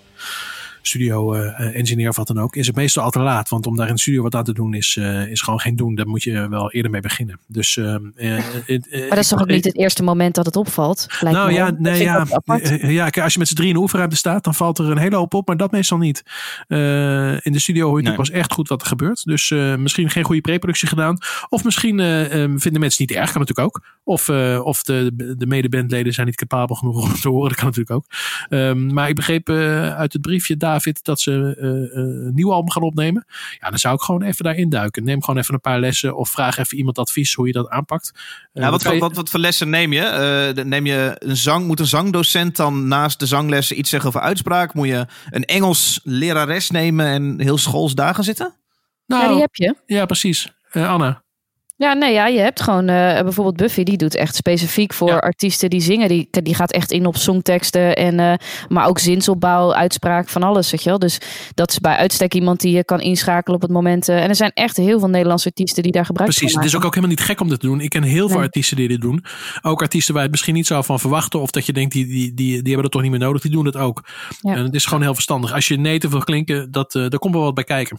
studio eh, engineer of wat dan ook, is het meestal al te laat. Want om daar in de studio wat aan te doen is, eh, is gewoon geen doen. Daar moet je wel eerder mee beginnen. Dus, ehm, eh, eh, eh,
Maar dat is toch ook niet het eerste moment dat het opvalt?
nou ja, nee, ja, eh, ja, kijk, als je met z'n drie in de oefenruimte staat, dan valt er een hele hoop op, maar dat meestal niet. Eh, in de studio hoor je pas echt goed wat er gebeurt. Dus eh, misschien geen goede preproductie gedaan. Of misschien eh, eh, vinden mensen het niet erg, kan natuurlijk ook. Of, eh, of de, de medebandleden zijn niet capabel genoeg om het te horen, dat kan natuurlijk ook. Ehm, maar ik begreep eh, uit het briefje, David, dat ze eh, eh, een nieuw album gaan opnemen. Ja, dan zou ik gewoon even daarin duiken. Neem gewoon even een paar lessen of vraag even iemand advies hoe je dat aanpakt.
Ja, wat, wat, wat voor lessen neem je? Eh, neem je een zang, moet een zangdocent dan naast de zanglessen iets zeggen over uitspraak? Moet je een Engels lerares nemen en heel schools daar gaan zitten?
nou,
Ja, die heb je.
Ja, precies. Eh, Anna.
Ja, nee, ja, je hebt gewoon eh, bijvoorbeeld Buffy, die doet echt specifiek voor
Ja.
artiesten die zingen. Die, die gaat echt in op songteksten en eh, maar ook zinsopbouw, uitspraak van alles, weet je wel. Dus dat is bij uitstek iemand die je kan inschakelen op het moment. eh, en er zijn echt heel veel Nederlandse artiesten die daar gebruik
Precies.
van
Het is ook, ook helemaal niet gek om dit te doen. Ik ken heel veel
Nee.
artiesten die dit doen. Ook artiesten waar je het misschien niet zou van verwachten. Of dat je denkt, die, die, die, die hebben dat toch niet meer nodig. Die doen het ook.
Ja.
En het is gewoon heel verstandig. Als je native wil klinken, dat, daar komt wel wat bij kijken.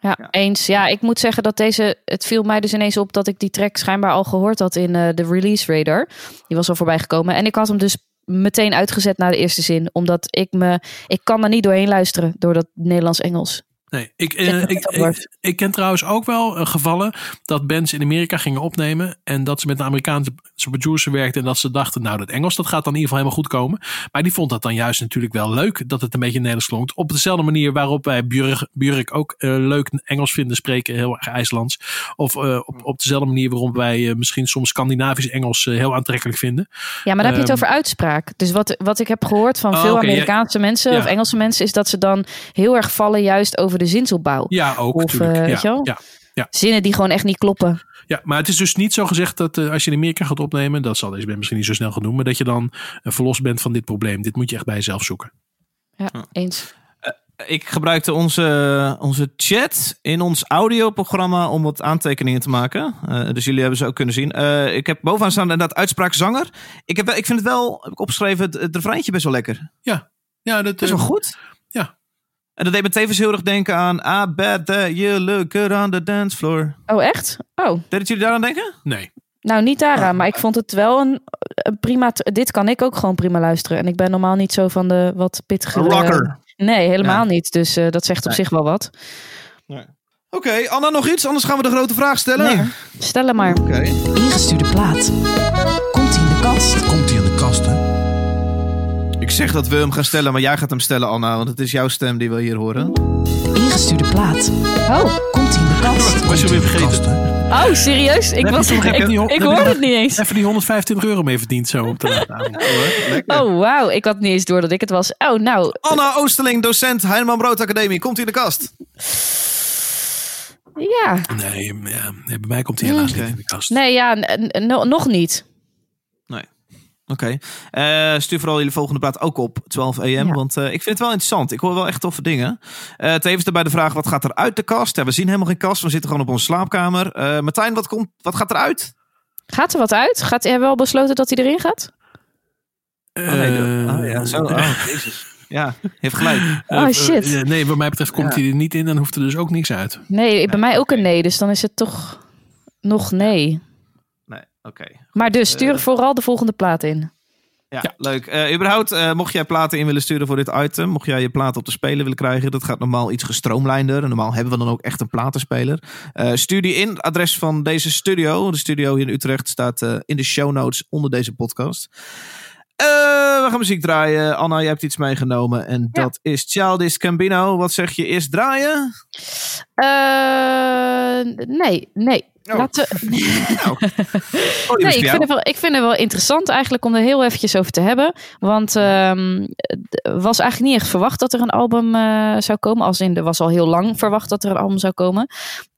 Ja, eens. Ja, ik moet zeggen dat deze. Het viel mij dus ineens op dat ik die track schijnbaar al gehoord had in eh, de release radar. Die was al voorbij gekomen. En ik had hem dus meteen uitgezet na de eerste zin. Omdat ik me. Ik kan er niet doorheen luisteren door dat Nederlands-Engels.
Nee, ik, eh, ik, ik, ken trouwens ook wel eh, gevallen dat bands in Amerika gingen opnemen. En dat ze met een Amerikaanse producer werkten. En dat ze dachten, nou dat Engels dat gaat dan in ieder geval helemaal goed komen. Maar die vond dat dan juist natuurlijk wel leuk dat het een beetje Nederlands klonk. Op dezelfde manier waarop wij Björk, Björk ook eh, leuk Engels vinden spreken. Heel erg IJslands. Of op, op dezelfde manier waarop wij misschien soms Scandinavisch Engels heel aantrekkelijk vinden.
Ja, maar dan heb je het
Ehm,
over uitspraak. Dus wat, wat ik heb gehoord van
Oh,
veel
ja.
Amerikaanse mensen
Ja.
of Engelse mensen, is dat ze dan heel erg vallen juist over de zinsopbouw.
Ja, ook
Of,
natuurlijk.
eh,
ja,
weet je wel?
ja.
Zinnen die gewoon echt niet kloppen.
Ja, maar het is dus niet zo gezegd dat eh, als je in Amerika gaat opnemen, dat zal deze band misschien niet zo snel gaan doen, maar dat je dan eh, verlost bent van dit probleem. Dit moet je echt bij jezelf zoeken.
Ja, eens.
ik gebruikte onze, onze chat in ons audioprogramma om wat aantekeningen te maken. Eh, dus jullie hebben ze ook kunnen zien. Eh, ik heb bovenaan staan inderdaad uitspraak zanger. Ik, heb, wel- ik vind het wel, heb ik opgeschreven, het, het refreintje best wel lekker.
Ja, ja dat
is wel goed. En dat deed me tevens heel erg denken aan I bet that you look good on the dance floor.
Oh, echt? Oh,
Deed het jullie daaraan denken?
Nee.
nou niet daaraan, maar ik vond het wel een, een prima... Dit kan ik ook gewoon prima luisteren. En ik ben normaal niet zo van de wat pittige...
Rocker.
Nee, helemaal
Ja.
niet. Dus eh, dat zegt op
Nee.
zich wel wat.
Oké, Anna nog iets? Anders gaan we de grote vraag stellen.
Nee. Stel hem maar.
Oké.
Ingestuurde plaat. Komt ie in de kast?
Komt hij in de kast, hè?
Ik zeg dat we hem gaan stellen, maar jij gaat hem stellen, Anna. Want het is jouw stem die we hier horen.
Ingestuurde plaat.
Oh,
Komt in de kast?
Was je weer vergeten?
oh serieus? Ik, was, ik, ik hoorde het niet eens.
Even die 125 euro mee verdiend zo op de.
Oh, wauw. Ik had niet eens door dat ik het was. Oh, nou.
Anna Oosterling, docent Heineman Brood Academie. Komt hij in de kast?
Ja.
Nee, ja, bij mij komt hij helaas niet in de kast.
Nee, ja, nog niet.
Oké. Eh, stuur vooral jullie volgende plaat ook op 12 am.
Ja.
Want eh, ik vind het wel interessant. Ik hoor wel echt toffe dingen. Eh tevens daarbij de vraag, wat gaat er uit de kast? Ja, we zien helemaal geen kast. We zitten gewoon op onze slaapkamer. Eh Martijn, wat, komt, wat gaat eruit?
Gaat er wat uit? Gaat hij wel besloten dat hij erin gaat?
Oh, nee, de- oh, ja, zo. Oh, jezus. Ja, heeft gelijk.
Oh, shit.
nee, wat mij betreft komt
Ja.
hij er niet in. Dan hoeft er dus ook niks uit.
Nee, bij mij ook een nee. Dus dan is het toch nog nee. Maar dus stuur
Eh.
vooral de volgende plaat in.
Ja,
Ja.
leuk. Eh überhaupt, eh, mocht jij platen in willen sturen voor dit item, mocht jij je platen op de speler willen krijgen, dat gaat normaal iets gestroomlijnder. En Normaal hebben we dan ook echt een platenspeler. Eh, stuur die in. Het adres van deze studio, de studio hier in Utrecht, staat eh, in de show notes onder deze podcast. Eh, we gaan muziek draaien. Anna, jij hebt iets meegenomen en
Ja.
dat is Childish Gambino. Wat zeg je? Eerst draaien?
Eh, nee, nee.
Oh.
Laten we-
Oh, die was
Nee, ik vind, het wel, ik vind het wel interessant eigenlijk om er heel eventjes over te hebben. Want ehm, was eigenlijk niet echt verwacht dat er een album eh, zou komen. Als in, er was al heel lang verwacht dat er een album zou komen.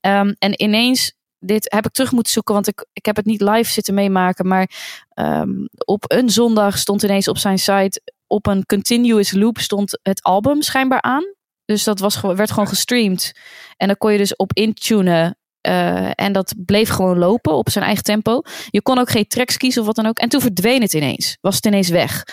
Ehm, en ineens, dit heb ik terug moeten zoeken, want ik, ik heb het niet live zitten meemaken. Maar ehm, op een zondag stond ineens op zijn site, op een continuous loop stond het album schijnbaar aan. Dus dat was, werd gewoon gestreamd. En dan kon je dus op intunen. Eh, en dat bleef gewoon lopen op zijn eigen tempo. Je kon ook geen tracks kiezen of wat dan ook. En toen verdween het ineens. Was het ineens weg.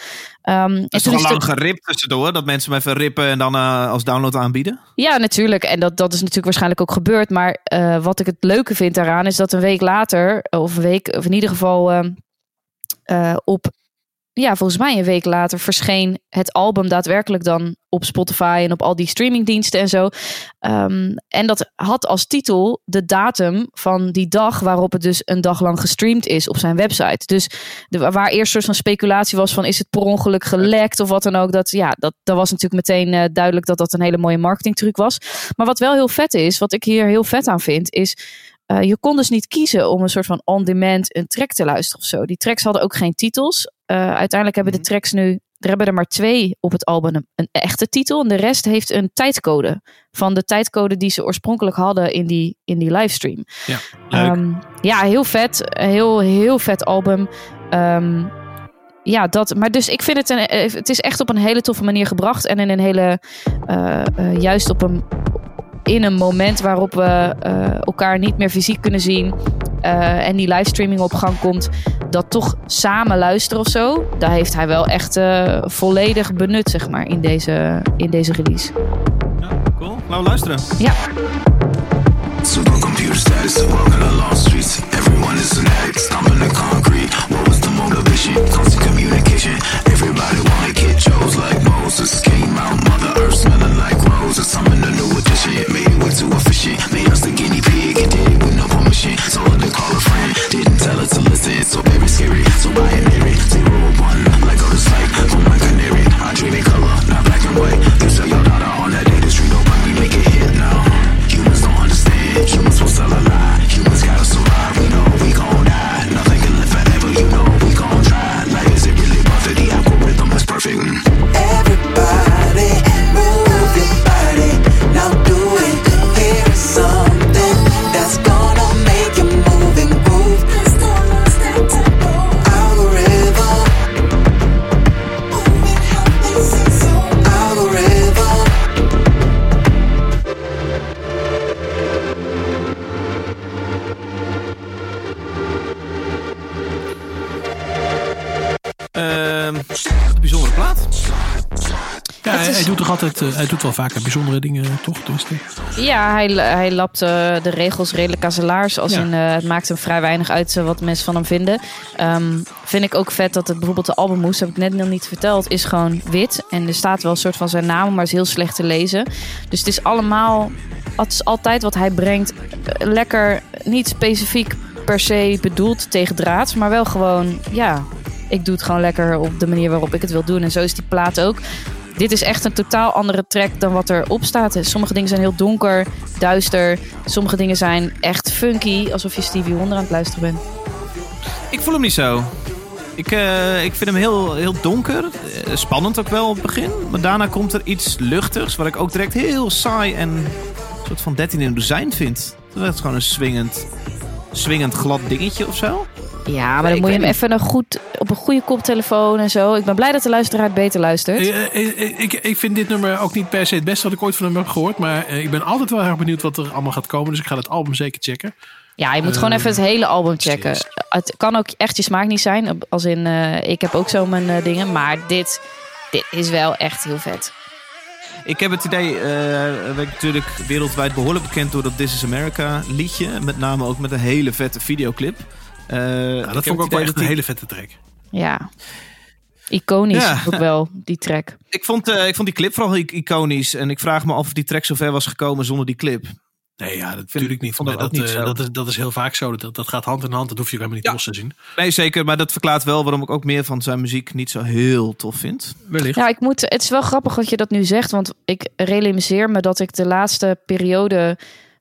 Dat is toch al lang geript tussendoor, dat mensen hem even rippen en dan eh, als download aanbieden?
Ja, natuurlijk. En dat, dat is natuurlijk waarschijnlijk ook gebeurd. Maar eh, wat ik het leuke vind daaraan is dat een week later, of een week, of in ieder geval ehm, eh, op, ja, volgens mij een week later verscheen het album daadwerkelijk dan op Spotify en op al die streamingdiensten en zo. Ehm, en dat had als titel de datum van die dag waarop het dus een dag lang gestreamd is op zijn website. Dus de, waar eerst soort van speculatie was van is het per ongeluk gelekt of wat dan ook. Dat, ja, dat, dat was natuurlijk meteen eh, duidelijk dat dat een hele mooie marketingtruc was. Maar wat wel heel vet is, wat ik hier heel vet aan vind, is eh, je kon dus niet kiezen om een soort van on-demand een track te luisteren of zo. Die tracks hadden ook geen titels. Eh, uiteindelijk hebben de tracks nu, er hebben er maar twee op het album een, een echte titel. En de rest heeft een tijdcode van de tijdcode die ze oorspronkelijk hadden in die, in die livestream.
Ja,
leuk.
Ehm, ja, heel vet. Een Heel, heel vet album. Ehm, ja, dat. Maar dus ik vind het een. eh, Het is echt op een hele toffe manier gebracht. En in een hele. eh, juist op een. In een moment waarop we eh, elkaar niet meer fysiek kunnen zien. eh, en die livestreaming op gang komt. Dat toch samen luisteren of zo. Daar heeft hij wel echt eh, volledig benut, zeg maar, in deze, in deze release.
Ja, cool. Laten we luisteren.
Ja.
Supercomputer status, walking along streets. Everyone is an addict, stomping the concrete. What was the motivation? Constant communication. Everybody wanna get chose like Moses. Came out, like roses. Summoned a new edition, it made way too efficient. Made us the guinea pig, it did it with no permission. Told her to call a friend, didn't tell her to listen. So very scary, so binary. Zero one,
altijd, eh, hij doet wel vaker bijzondere dingen, toch? Tenminste.
Ja, hij, hij lapt eh, de regels redelijk aan zijn laars. Als
Ja.
in, eh, het maakt hem vrij weinig uit eh, wat mensen van hem vinden. Ehm, vind ik ook vet dat het bijvoorbeeld de albumhoes, heb ik net nog niet verteld, is gewoon wit. En er staat wel een soort van zijn naam, maar is heel slecht te lezen. Dus het is allemaal, het is altijd wat hij brengt. eh, Lekker, niet specifiek per se bedoeld tegen draad, maar wel gewoon, ja, ik doe het gewoon lekker op de manier waarop ik het wil doen. En zo is die plaat ook. Dit is echt een totaal andere track dan wat erop staat. Sommige dingen zijn heel donker, duister. Sommige dingen zijn echt funky, alsof je Stevie Wonder aan het luisteren bent.
Ik voel hem niet zo. Ik, eh, ik vind hem heel, heel donker. Eh, spannend ook wel op het begin. Maar daarna komt er iets luchtigs. Wat ik ook direct heel saai en een soort van 13 in een dozijn vind. Dat is gewoon een swingend, swingend glad dingetje of zo.
Ja, maar
Nee,
dan moet je hem even een goed, op een goede koptelefoon en zo. Ik ben blij dat de luisteraar het beter luistert.
Eh, eh, eh, ik, ik vind dit nummer ook niet per se het beste wat ik ooit van hem heb gehoord. Maar ik ben altijd wel erg benieuwd wat er allemaal gaat komen. Dus ik ga het album zeker checken.
Ja, je moet gewoon even het hele album checken. Het kan ook echt je smaak niet zijn. Als in, eh, ik heb ook zo mijn dingen. Maar dit, dit is wel echt heel vet.
Ik heb het idee, eh werd natuurlijk wereldwijd behoorlijk bekend door dat This is America liedje. Met name ook met een hele vette videoclip. Eh,
Ja, dat vond ik ook wel echt een hele vette track.
Ja. Iconisch
Ja.
ook wel, die track.
Ik vond, eh, ik vond die clip vooral iconisch. En ik vraag me af of die track zo ver was gekomen zonder die clip.
Nee, ja, dat
Vind-
natuurlijk niet.
vond dat
dat,
ook niet
eh, dat, is, dat is heel vaak zo. Dat, dat gaat hand in hand. Dat hoef je ook helemaal niet
Ja.
los te zien.
Nee, zeker. Maar dat verklaart wel waarom ik ook meer van zijn muziek niet zo heel tof vind.
Wellicht.
Ja, ik moet, het is wel grappig wat je dat nu zegt. Want ik realiseer me dat ik de laatste periode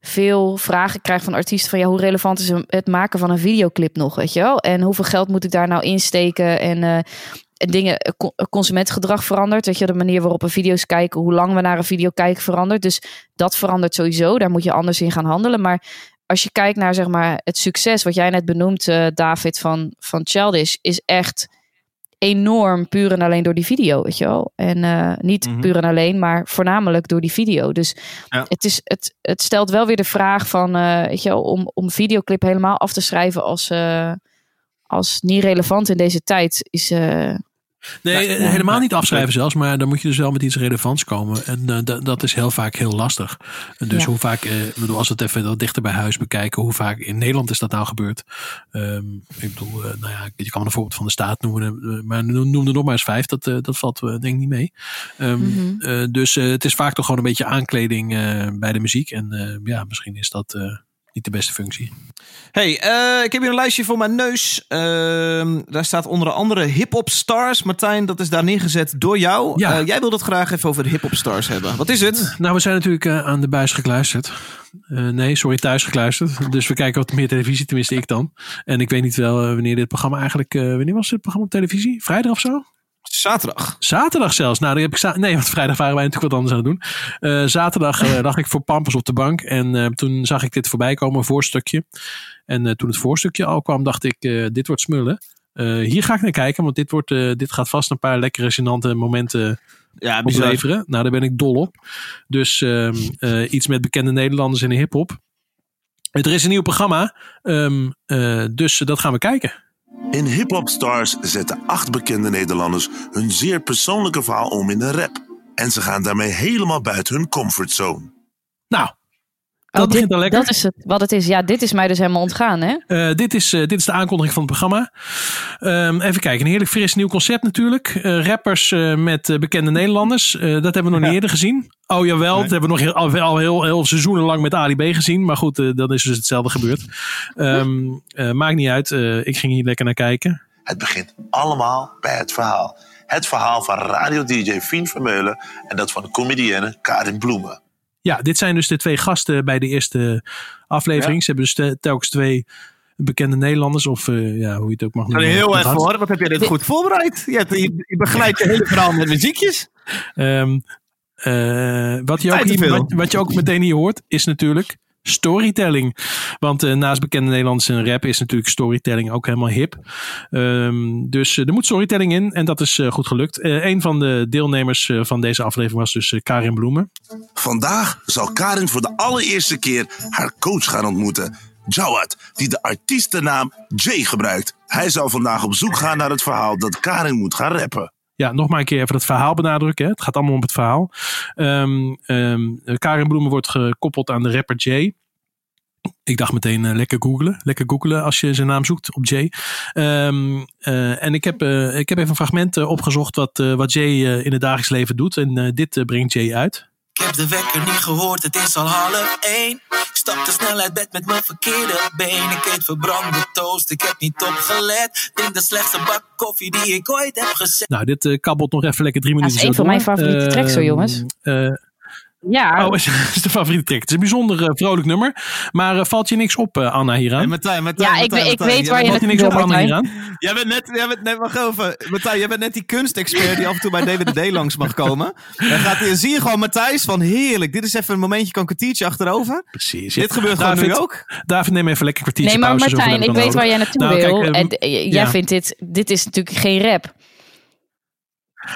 veel vragen krijg van artiesten van ja, hoe relevant is het maken van een videoclip nog, weet je wel? En hoeveel geld moet ik daar nou insteken? En eh, en dingen, eh, co- consumentengedrag verandert. Weet je, de manier waarop we video's kijken, hoe lang we naar een video kijken verandert. Dus dat verandert sowieso. Daar moet je anders in gaan handelen. Maar als je kijkt naar zeg maar het succes wat jij net benoemt, eh, David van van Childish, is echt enorm puur en alleen door die video, weet je wel. En eh, niet
Mhm.
puur en alleen, maar voornamelijk door die video. Dus
Ja.
het, is, het, het stelt wel weer de vraag van, eh, weet je wel, om, om videoclip helemaal af te schrijven als, eh, als niet relevant in deze tijd is. Eh,
Nee, helemaal niet afschrijven zelfs. Maar dan moet je dus wel met iets relevants komen. En eh, da- dat is heel vaak heel lastig. En dus
Ja.
hoe vaak, eh, ik bedoel, als we het even wat dichter bij huis bekijken. Hoe vaak in Nederland is dat nou gebeurd? Ehm, ik bedoel, nou ja, je kan een voorbeeld van de staat noemen. maar noem er nog maar eens vijf. Dat, dat valt denk ik niet mee. Ehm,
Mhm.
dus het is vaak toch gewoon een beetje aankleding bij de muziek. En ja, misschien is dat... niet de beste functie.
Hey, eh, ik heb hier een lijstje voor mijn neus. Ehm, daar staat onder andere hip-hop stars. Martijn, dat is daar neergezet door jou.
Ja.
Eh, jij wilt het graag even over hip-hop stars hebben. Wat is het?
Nou, we zijn natuurlijk eh, aan de buis gekluisterd. Nee, sorry, thuis gekluisterd. Dus we kijken wat meer televisie, tenminste ik dan. En ik weet niet wel wanneer dit programma eigenlijk... wanneer was dit programma op televisie? Vrijdag of zo?
Zaterdag.
Zaterdag zelfs. Nou, heb ik za- nee, want vrijdag waren wij natuurlijk wat anders aan het doen. Eh, zaterdag lag ik voor Pampers op de bank. En eh, toen zag ik dit voorbij komen, een voorstukje. En toen het voorstukje al kwam, dacht ik, dit wordt smullen. Hier ga ik naar kijken, want dit, wordt, dit gaat vast een paar lekkere, gênante momenten
Ja,
opleveren. Nou, daar ben ik dol op. Dus ehm, eh, iets met bekende Nederlanders in de hip-hop. Er is een nieuw programma, ehm, eh, dus dat gaan we kijken.
In Hip Hop Stars zetten acht bekende Nederlanders hun zeer persoonlijke verhaal om in een rap. En ze gaan daarmee helemaal buiten hun comfortzone.
Nou, dat
oh,
begint
dit,
al lekker.
Dat is het, wat het is. Ja, dit is mij dus helemaal ontgaan, hè?
Eh, dit, is, eh, dit is de aankondiging van het programma. Ehm, even kijken, een heerlijk fris nieuw concept natuurlijk. Eh, rappers eh, met bekende Nederlanders. Eh, dat hebben we nog niet eerder gezien. Oh jawel, dat hebben we nog heel, al, al heel, heel seizoenen lang met Ali B gezien. Maar goed, dan is dus hetzelfde gebeurd. Ehm, eh, maakt niet uit, eh, ik ging hier lekker naar kijken.
Het begint allemaal bij het verhaal. Het verhaal van radio-dj Fien Vermeulen en dat van de comedienne Karin Bloemen.
Ja, dit zijn dus de twee gasten bij de eerste aflevering. Ze hebben dus te- telkens twee bekende Nederlanders. Of eh, ja, hoe je het ook mag noemen.
Heel even
had-
hoor. Wat heb jij dit goed voorbereid? Je, hebt- je, je begeleidt je hele verhaal met muziekjes.
Ehm, eh, wat, je ook hier, wat je ook meteen hier hoort, is natuurlijk storytelling. Want eh, naast bekende Nederlandse rap is natuurlijk storytelling ook helemaal hip. Ehm, dus eh, er moet storytelling in en dat is eh, goed gelukt. Een van de deelnemers van deze aflevering was dus Karin Bloemen.
Vandaag zal Karin voor de allereerste keer haar coach gaan ontmoeten. Jawad, die de artiestennaam Jay gebruikt. Hij zal vandaag op zoek gaan naar het verhaal dat Karin moet gaan rappen.
Ja, nog maar een keer even het verhaal benadrukken. Hè. Het gaat allemaal om het verhaal. Ehm, Karin Bloemen wordt gekoppeld aan de rapper Jay. Ik dacht meteen eh, lekker googlen. Lekker googlen als je zijn naam zoekt op Jay. Ehm, eh, en ik heb, eh, ik heb even een fragment opgezocht wat, wat Jay in het dagelijks leven doet. En dit brengt Jay uit.
Ik heb de wekker niet gehoord, het is al half één. Ik stap te snel uit bed met mijn verkeerde been. Ik eet verbrande toast, ik heb niet opgelet. Drink de slechtste bak koffie die ik ooit heb gezet.
Nou, dit eh, kabbelt nog even lekker drie
Dat
minuten
is een
zo
van mijn favoriete tracks hoor,
Ehm,
jongens. Ja,
Oh, is, is de favoriete track. Het is een bijzonder eh, vrolijk nummer. Maar eh, valt je niks op, eh, Anna, hieraan?
Hey, Martijn, Martijn,
ja ik,
Martijn,
ik weet waar je
niks op, Anna, hieraan?
Jij bent net, jij bent net, wacht even. Martijn, jij bent net die kunstexpert die af en toe bij DWDD langs mag komen. Dan gaat hij, zie je gewoon Matthijs van heerlijk. Dit is even een momentje, kan een kwartiertje achterover.
Precies.
Dit gebeurt gewoon
David,
nu ook.
David, neem even lekker een kwartiertje
Nee, maar
pauze.
Martijn, ik weet waar jij naartoe
Nou,
wil.
kijk,
en, jij
ja.
vindt dit, dit is natuurlijk geen rap.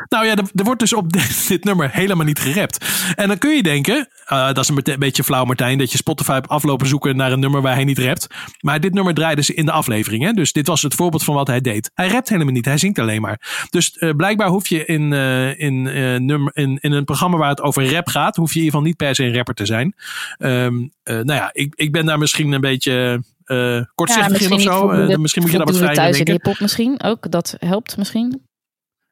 Nou ja, er, er wordt dus op dit, dit nummer helemaal niet gerapt. En dan kun je denken, eh, dat is een beetje flauw Martijn, dat je Spotify hebt aflopen zoeken naar een nummer waar hij niet rapt. Maar dit nummer draaide ze in de aflevering. Hè? Dus dit was het voorbeeld van wat hij deed. Hij rapt helemaal niet, hij zingt alleen maar. Dus eh, blijkbaar hoef je in, eh, in, nummer, in, in een programma waar het over rap gaat, hoef je in ieder geval niet per se een rapper te zijn. Ehm, eh, nou ja, ik, ik ben daar misschien een beetje kortzichtig in of zo. misschien moet je daar wat vrijer in
thuis in
denken.
hiphop misschien ook. Dat helpt misschien.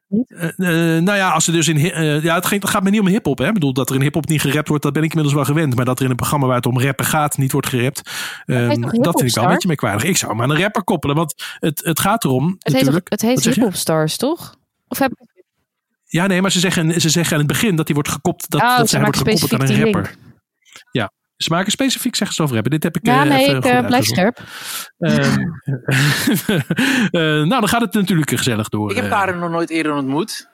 Eh, eh, nou ja, als ze dus in. eh, ja, het, ging- het gaat me niet om hip-hop. Hè. Ik bedoel, dat er in hip-hop niet gerapt wordt, dat ben ik inmiddels wel gewend. Maar dat er in een programma waar het om rappen gaat, niet wordt gerapt. ehm, dat vind ik wel een beetje merkwaardig. Ik zou hem aan een rapper koppelen. Want het, het gaat erom.
Het heet, toch,
natuurlijk.
het heet
Wat zeg je?
Hip Hop Stars, toch? Of heb,
Ja, nee, maar ze zeggen, ze zeggen aan het begin dat hij wordt gekoppeld. Dat,
Oh,
dat
ze
hij wordt gekoppeld aan een rapper. Ja. Ze maken specifiek zeggen ze over rapper. Dit heb ik.
ja,
eh,
nee, ik eh, blijf scherp.
Ehm, eh, nou, dan gaat het natuurlijk gezellig door.
Ik heb. Karen nog nooit eerder ontmoet.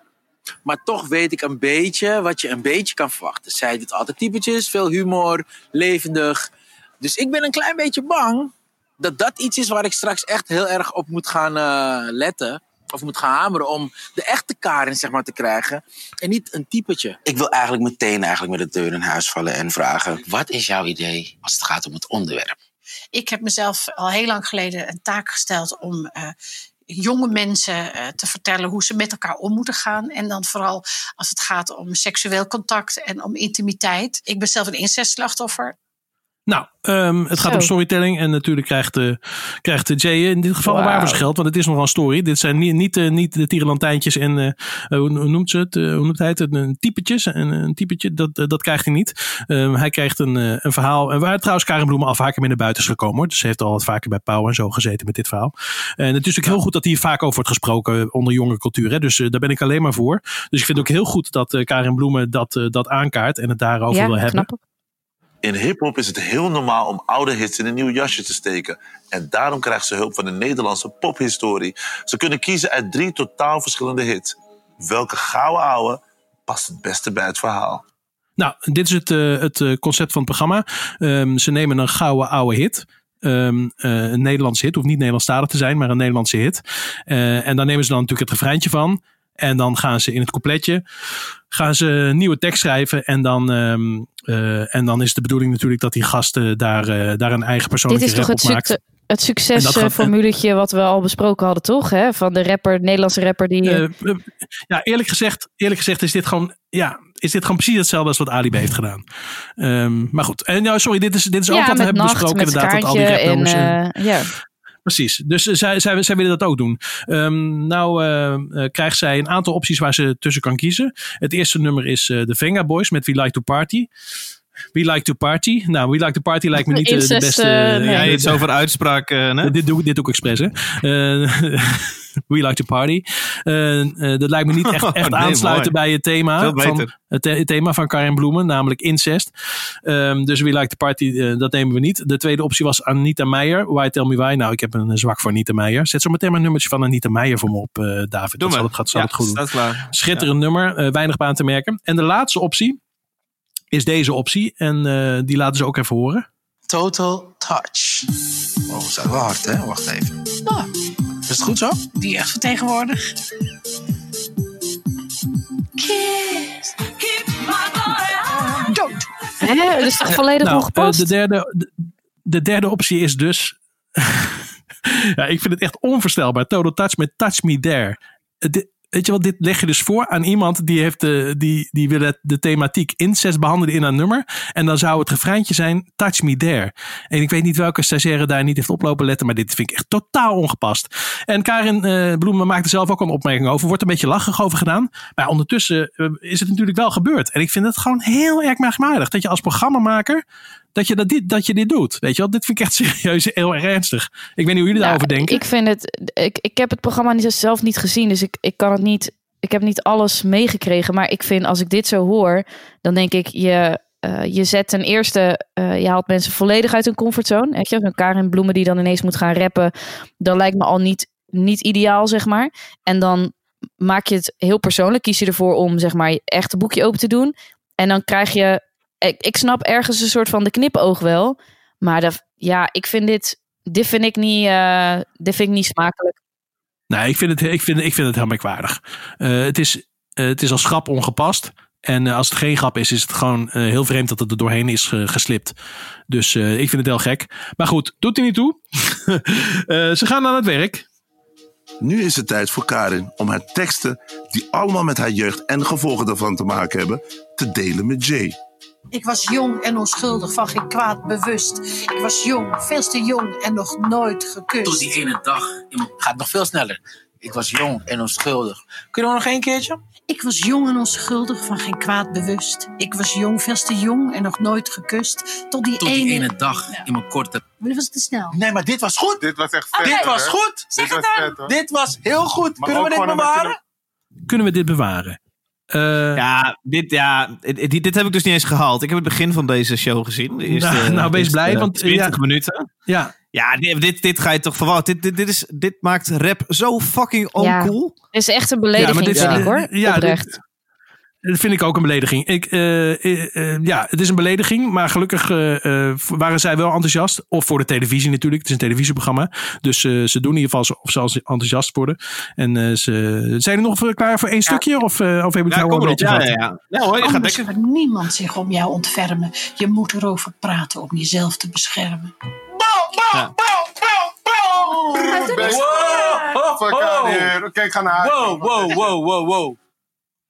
Maar toch weet ik een beetje wat je een beetje kan verwachten. Zij doet altijd typetjes, veel humor, levendig. Dus ik ben een klein beetje bang dat dat iets is waar ik straks echt heel erg op moet gaan eh, letten. Of moet gaan hameren om de echte Karin zeg maar, te krijgen. En niet een typetje.
Ik wil eigenlijk meteen eigenlijk met de deur in huis vallen en vragen: wat is jouw idee als het gaat om het onderwerp?
Ik heb mezelf al heel lang geleden een taak gesteld om eh, jonge mensen eh, te vertellen hoe ze met elkaar om moeten gaan. En dan vooral als het gaat om seksueel contact en om intimiteit. Ik ben zelf een incestslachtoffer.
Nou, ehm, het gaat
Zo.
om storytelling. En natuurlijk krijgt, eh krijgt de Jay in dit geval een
Wauw.
waarborgsgeld. Want het is nogal een story. Dit zijn niet, niet, eh, niet de tierenlantijntjes en eh, hoe, noemt ze het? Eh, hoe noemt hij het? Een typetjes. Een, een typetje, dat, eh, dat krijgt hij niet. Ehm, hij krijgt een, eh, een verhaal. En waar trouwens Karen Bloemen al vaker mee naar buiten is gekomen. Hoor. Dus ze heeft al wat vaker bij Pauw en zo gezeten met dit verhaal. En het is natuurlijk heel goed dat hier vaak over wordt gesproken onder jonge cultuur. Hè. Dus eh, daar ben ik alleen maar voor. Dus ik vind het ook heel goed dat eh Karin Bloemen dat, eh, dat aankaart en het daarover
Ja,
wil hebben.
knap.
In hip-hop is het heel normaal om oude hits in een nieuw jasje te steken. En daarom krijgt ze hulp van de Nederlandse pophistorie. Ze kunnen kiezen uit drie totaal verschillende hits. Welke gouden ouwe past het beste bij het verhaal?
Nou, dit is het, eh, het eh, concept van het programma. Ehm, ze nemen een gouden oude hit. Ehm, eh, een Nederlandse hit, hoeft niet Nederlandstalig te zijn, maar een Nederlandse hit. En dan nemen ze dan natuurlijk het refreintje van. En dan gaan ze in het coupletje gaan ze nieuwe tekst schrijven. En dan, ehm, eh, en dan is de bedoeling natuurlijk dat die gasten daar, eh, daar een eigen
Dit
persoonlijke
is toch het,
gaat-
succesformuletje wat we al besproken hadden, toch? Hè? Van de rapper, Nederlandse rapper die... eh,
Eh, eh, ja, eerlijk gezegd, eerlijk gezegd is dit gewoon, ja, is dit gewoon precies hetzelfde als wat Ali B heeft gedaan. Ehm, maar goed, en nou, sorry, dit is, dit is ook
ja,
wat we hebben
nacht,
besproken
met
inderdaad. Dat al die
en...
rapnummers en-
eh, ja.
Precies. Dus eh, zij, zij, zij willen dat ook doen. Ehm, nou eh, eh, krijgt zij een aantal opties waar ze tussen kan kiezen. Het eerste nummer is eh, de Venga Boys met We Like to Party. We Like to Party. Nou, We Like to Party lijkt me niet eh, de beste.
eh,
eh,
nee.
Ja, iets over uitspraak. eh, hè?
dit, doe, dit doe ik expres, hè. Eh, we like to party. Eh, eh, dat lijkt me niet echt, echt
Oh, nee,
aansluiten
mooi.
bij het thema, van, het, the- het thema van Karin Bloemen, namelijk incest. Ehm, dus we like to party, eh, dat nemen we niet. De tweede optie was Anita Meijer. Why Tell Me Why? Nou, ik heb een zwak voor Anita Meijer. Zet zo meteen maar een nummertje van Anita Meijer voor me op, eh, David.
Doe
dat zal
maar.
het, gaat, zal
Ja,
het goed doen.
staat klaar.
Schitterend nummer, weinig baan te merken. En de laatste optie is deze optie. En eh, die laten ze ook even horen.
Total touch.
Oh, dat is wel hard, hè? Wacht even.
Oh,
Is het goed zo?
die echt vertegenwoordigt. Kiss, keep my boy Don't.
Hè? Dat is toch volledig
nou,
ongepast?
eh, de, derde, de, de derde optie is dus. ja, ik vind het echt onvoorstelbaar. Total Touch met Touch Me There. Het- weet je wat, dit leg je dus voor aan iemand die, heeft de, die, die wil de thematiek incest behandelen in een nummer. En dan zou het refreintje zijn, touch me there. En ik weet niet welke stagiaire daar niet heeft oplopen letten, maar dit vind ik echt totaal ongepast. En Karin eh Bloemen maakte zelf ook een opmerking over, wordt een beetje lachig over gedaan. Maar ondertussen eh, is het natuurlijk wel gebeurd. En ik vind het gewoon heel erg merkwaardig dat je als programmamaker dat je, dat, dit, dat je dit doet. Weet je wel, dit vind ik echt serieus heel erg ernstig. Ik weet niet hoe jullie daarover denken.
Ik vind het. Ik, ik heb het programma niet, zelf niet gezien, dus ik, ik kan het niet. Ik heb niet alles meegekregen. Maar ik vind als ik dit zo hoor, dan denk ik, je, eh, je zet ten eerste, eh, je haalt mensen volledig uit hun comfortzone. Weet je, zo'n Karin Bloemen die dan ineens moet gaan rappen, dat lijkt me al niet, niet ideaal, zeg maar. En dan maak je het heel persoonlijk. Kies je ervoor om, zeg maar, je echt een boekje open te doen. En dan krijg je, ik, ik snap ergens een soort van de knipoog wel. Maar dat, ja, ik vind dit, dit vind ik niet, eh, dit vind ik niet smakelijk.
Nee, ik vind het, ik vind, ik vind het heel merkwaardig. Eh, het, is, eh, het is als grap ongepast. En als het geen grap is, is het gewoon heel vreemd dat het er doorheen is geslipt. Dus eh, ik vind het heel gek. Maar goed, doet er niet toe. Eh, ze gaan aan het werk.
Nu is het tijd voor Karin om haar teksten, die allemaal met haar jeugd en de gevolgen daarvan te maken hebben, te delen met Jay.
Ik was jong en onschuldig, van geen kwaad bewust. Ik was jong, veel te jong en nog nooit gekust.
Tot die ene dag. Gaat nog veel sneller. Ik was jong en onschuldig. Kunnen we nog één keertje?
Ik was jong en onschuldig, van geen kwaad bewust. Ik was jong, veel te jong en nog nooit gekust. Tot die
Tot
ene...
die ene dag in mijn korte...
Maar dit was te snel.
Nee, maar dit was goed.
Dit was echt vet.
Dit was goed.
Zeg
Dit
het
was
dan.
vet.
Dit was heel goed.
Maar
Kunnen we dit bewaren?
Kunnen we dit bewaren? Eh,
Ja, dit, ja dit, dit, heb ik dus niet eens gehaald. Ik heb het begin van deze show gezien. De eerste,
Nou, nou, wees blij,
eh,
want,
20
ja.
minuten.
ja,
Ja, dit, dit, dit ga je toch verwachten. Dit, dit, dit, is, dit maakt rap zo fucking oncool.
Het is echt een belediging,
maar dit-
vind ik
ja,
hoor.
ja,
Oprecht.
Dat vind ik ook een belediging. Ik, eh, eh, eh, ja, het is een belediging, maar gelukkig eh, eh, waren zij wel enthousiast. Of voor de televisie natuurlijk. Het is een televisieprogramma. Dus eh, ze doen in ieder geval of ze enthousiast worden. En eh, ze, zijn er nog voor- klaar voor één stukje? Of, eh, of hebben we het
Ja,
nou al een beetje
Ja,
gehad?
ja, ja. ja hoor, je gaat lekker.
niemand zich om jou ontfermen. Je moet erover praten om jezelf te beschermen.
Wow. Out here. Oké, ik ga naar.
Wow, wow, wow, wow, wow.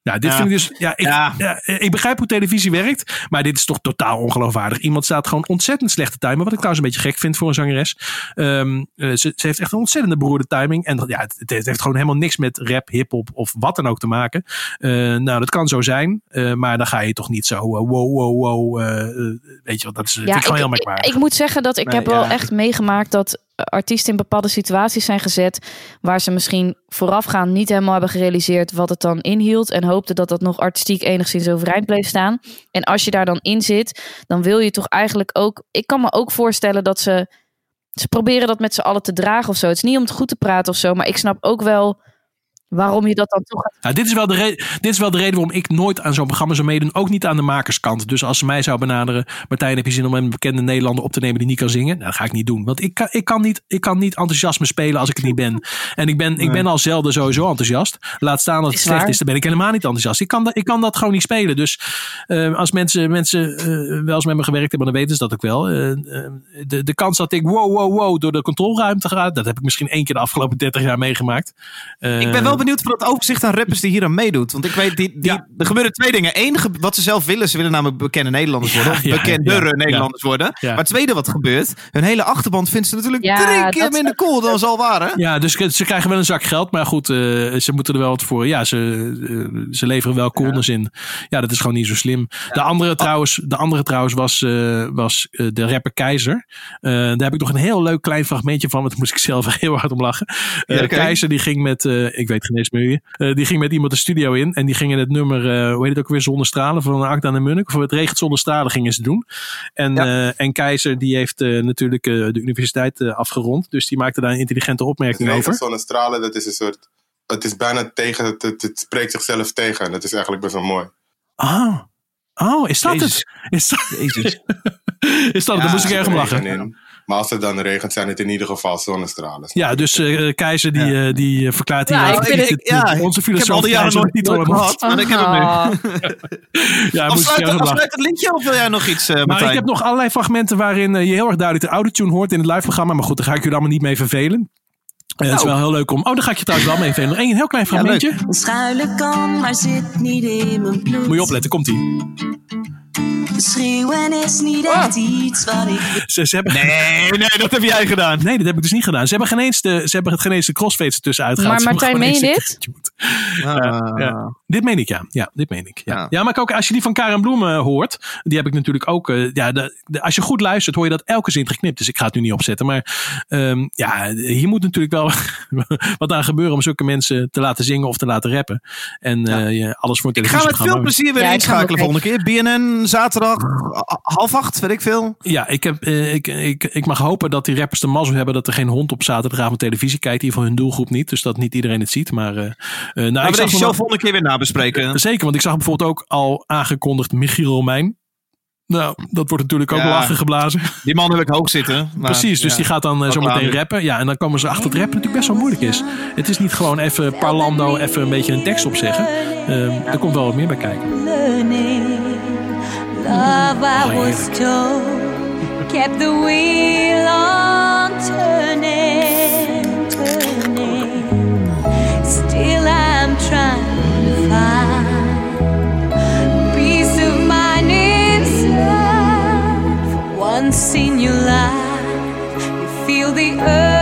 Ja, dit
Ja.
vind ik dus. Ja ik,
Ja.
ja, ik begrijp hoe televisie werkt. Maar dit is toch totaal ongeloofwaardig. Iemand staat gewoon ontzettend slechte timing. Wat ik trouwens een beetje gek vind voor een zangeres. Ehm, eh, ze, ze heeft echt een ontzettende beroerde timing. En ja, het, het heeft- gewoon helemaal niks met rap, hip-hop of wat dan ook te maken. Eh, nou, dat kan zo zijn. eh, maar dan ga je toch niet zo. eh, wow, wow, wow. weet je wat? Dat is, ik gewoon heel merkwaardig.
ik, ik moet zeggen dat ik
Nee,
heb wel echt meegemaakt dat artiesten in bepaalde situaties zijn gezet waar ze misschien voorafgaand niet helemaal hebben gerealiseerd wat het dan inhield en hoopten dat dat nog artistiek enigszins overeind bleef staan. En als je daar dan in zit, dan wil je toch eigenlijk ook. Ik kan me ook voorstellen dat ze ze proberen dat met z'n allen te dragen of zo. Het is niet om het goed te praten of zo, maar ik snap ook wel waarom je dat dan toch gaat
Nou, dit, is wel de re- dit is wel de reden waarom ik nooit aan zo'n programma zou meedoen. Ook niet aan de makerskant. Dus als ze mij zou benaderen. Martijn, heb je zin om een bekende Nederlander op te nemen die niet kan zingen? Nou, dat ga ik niet doen. Want ik kan, ik kan, niet, ik kan niet enthousiasme spelen als ik het niet ben. En ik ben, ik ben al zelden sowieso enthousiast. Laat staan dat het
Is
slecht
waar.
is, dan ben ik helemaal niet enthousiast. Ik kan, dat, ik kan dat gewoon niet spelen. Dus eh, als mensen, mensen eh, wel eens met me gewerkt hebben, dan weten ze dat ook wel. Eh, de, de kans dat ik wow, wow, wow door de controleruimte ga, dat heb ik misschien één keer de afgelopen 30 jaar meegemaakt. Eh,
Ik ben wel benieuwd voor het overzicht aan rappers die hier aan meedoet. Want ik weet, die, die,
Ja.
er gebeuren twee dingen. Eén, wat ze zelf willen. Ze willen namelijk bekende Nederlanders worden.
Ja,
of
ja,
bekendere
ja,
Nederlanders worden.
Ja.
Maar het tweede wat gebeurt. Hun hele achterband vindt ze natuurlijk
Ja,
drie keer
dat-
minder cool dan ze al waren.
Ja, dus ze krijgen wel een zak geld. Maar goed, eh, ze moeten er wel wat voor. Ja, ze, eh, ze leveren wel coolness in. Ja, dat is gewoon niet zo slim. De andere trouwens, de andere trouwens was, eh, was de rapper Keizer. Eh, daar heb ik nog een heel leuk klein fragmentje van. Want daar moest ik zelf heel hard om lachen. Eh,
Ja, oké.
Keizer die ging met, eh, ik weet eh, die ging met iemand de studio in. En die gingen het nummer, eh, hoe heet het ook weer, Zonder Stralen van Akda en Munnik. Of het regent zonder stralen gingen ze doen. En,
Ja.
eh, en Keizer die heeft eh, natuurlijk eh, de universiteit afgerond. Dus die maakte daar een intelligente opmerking over.
Regen, zonnestralen, dat is een soort... Het is bijna tegen, het, het, het spreekt zichzelf tegen. En dat is eigenlijk best wel mooi.
Oh, oh is dat
Jezus.
het? Is dat,
Jezus.
is dat het?
Ja,
Daar moest ik
Er
erg om lachen.
Maar als het dan regent, zijn het in ieder geval zonnestralen.
Ja, dus eh, Keizer die, eh, die eh, verklaart hier
Ja, ik vind
ja,
onze
Ik heb al
filosoof
die jaren nooit
titel in
gehad. Maar ik heb hem nu.
Ah.
Ja,
Afsluit, afsluit het liedje of wil jij nog iets, eh
Maar ik heb nog allerlei fragmenten waarin je heel erg duidelijk de autotune hoort in het live programma. Maar goed, daar ga ik jullie allemaal niet mee vervelen. Het is wel heel leuk om... Oh, dan ga ik je trouwens wel mee nog één heel klein fragmentje.
Schuilen kan, maar zit niet in mijn bloed.
Moet je opletten, komt ie.
Schreeuwen is niet echt iets wat ik
Ze, ze hebben...
Nee, nee, dat heb jij gedaan.
Nee, dat heb ik dus niet gedaan. Ze hebben geen eens de, ze hebben geen eens de crossfades ertussen uitgehaald.
Maar Martijn, meen je dit?
Ja, ja. Dit meen ik, ja. Ja, dit meen ik. Ja, ja. maar ook als je die van Karen Bloem eh, hoort, die heb ik natuurlijk ook. eh, ja, de, de- als je goed luistert, hoor je dat elke zin geknipt. Dus ik ga het nu niet opzetten. Maar ehm, ja, hier moet natuurlijk wel wat aan gebeuren om zulke mensen te laten zingen of te laten rappen. En eh, je alles voor een
Ik ga met veel plezier weer inschakelen volgende keer. BNN, zaterdag, half acht, weet ik veel.
Ja, ik, heb, ik, ik, ik mag hopen dat die rappers de mazzel hebben dat er geen hond op zaterdagavond televisie kijkt. In ieder geval hun doelgroep niet. Dus dat niet iedereen het ziet. Maar, eh, eh, nou,
Maar
ik
we
zag
deze show volgende keer weer nabespreken.
Zeker, want ik zag bijvoorbeeld ook al aangekondigd Michiel Romein. Nou, dat wordt natuurlijk ook
Ja.
lachen geblazen.
Die man heb ik hoog zitten. maar-
Precies, dus
ja.
die gaat dan eh, zo meteen rappen. Ja, en dan komen ze achter het rappen natuurlijk best wel moeilijk is. Het is niet gewoon even parlando, even een beetje een tekst opzeggen. Ehm er komt wel wat meer bij kijken.
learning. Love I was told kept the wheel on turning, seen you lie. You feel the
earth.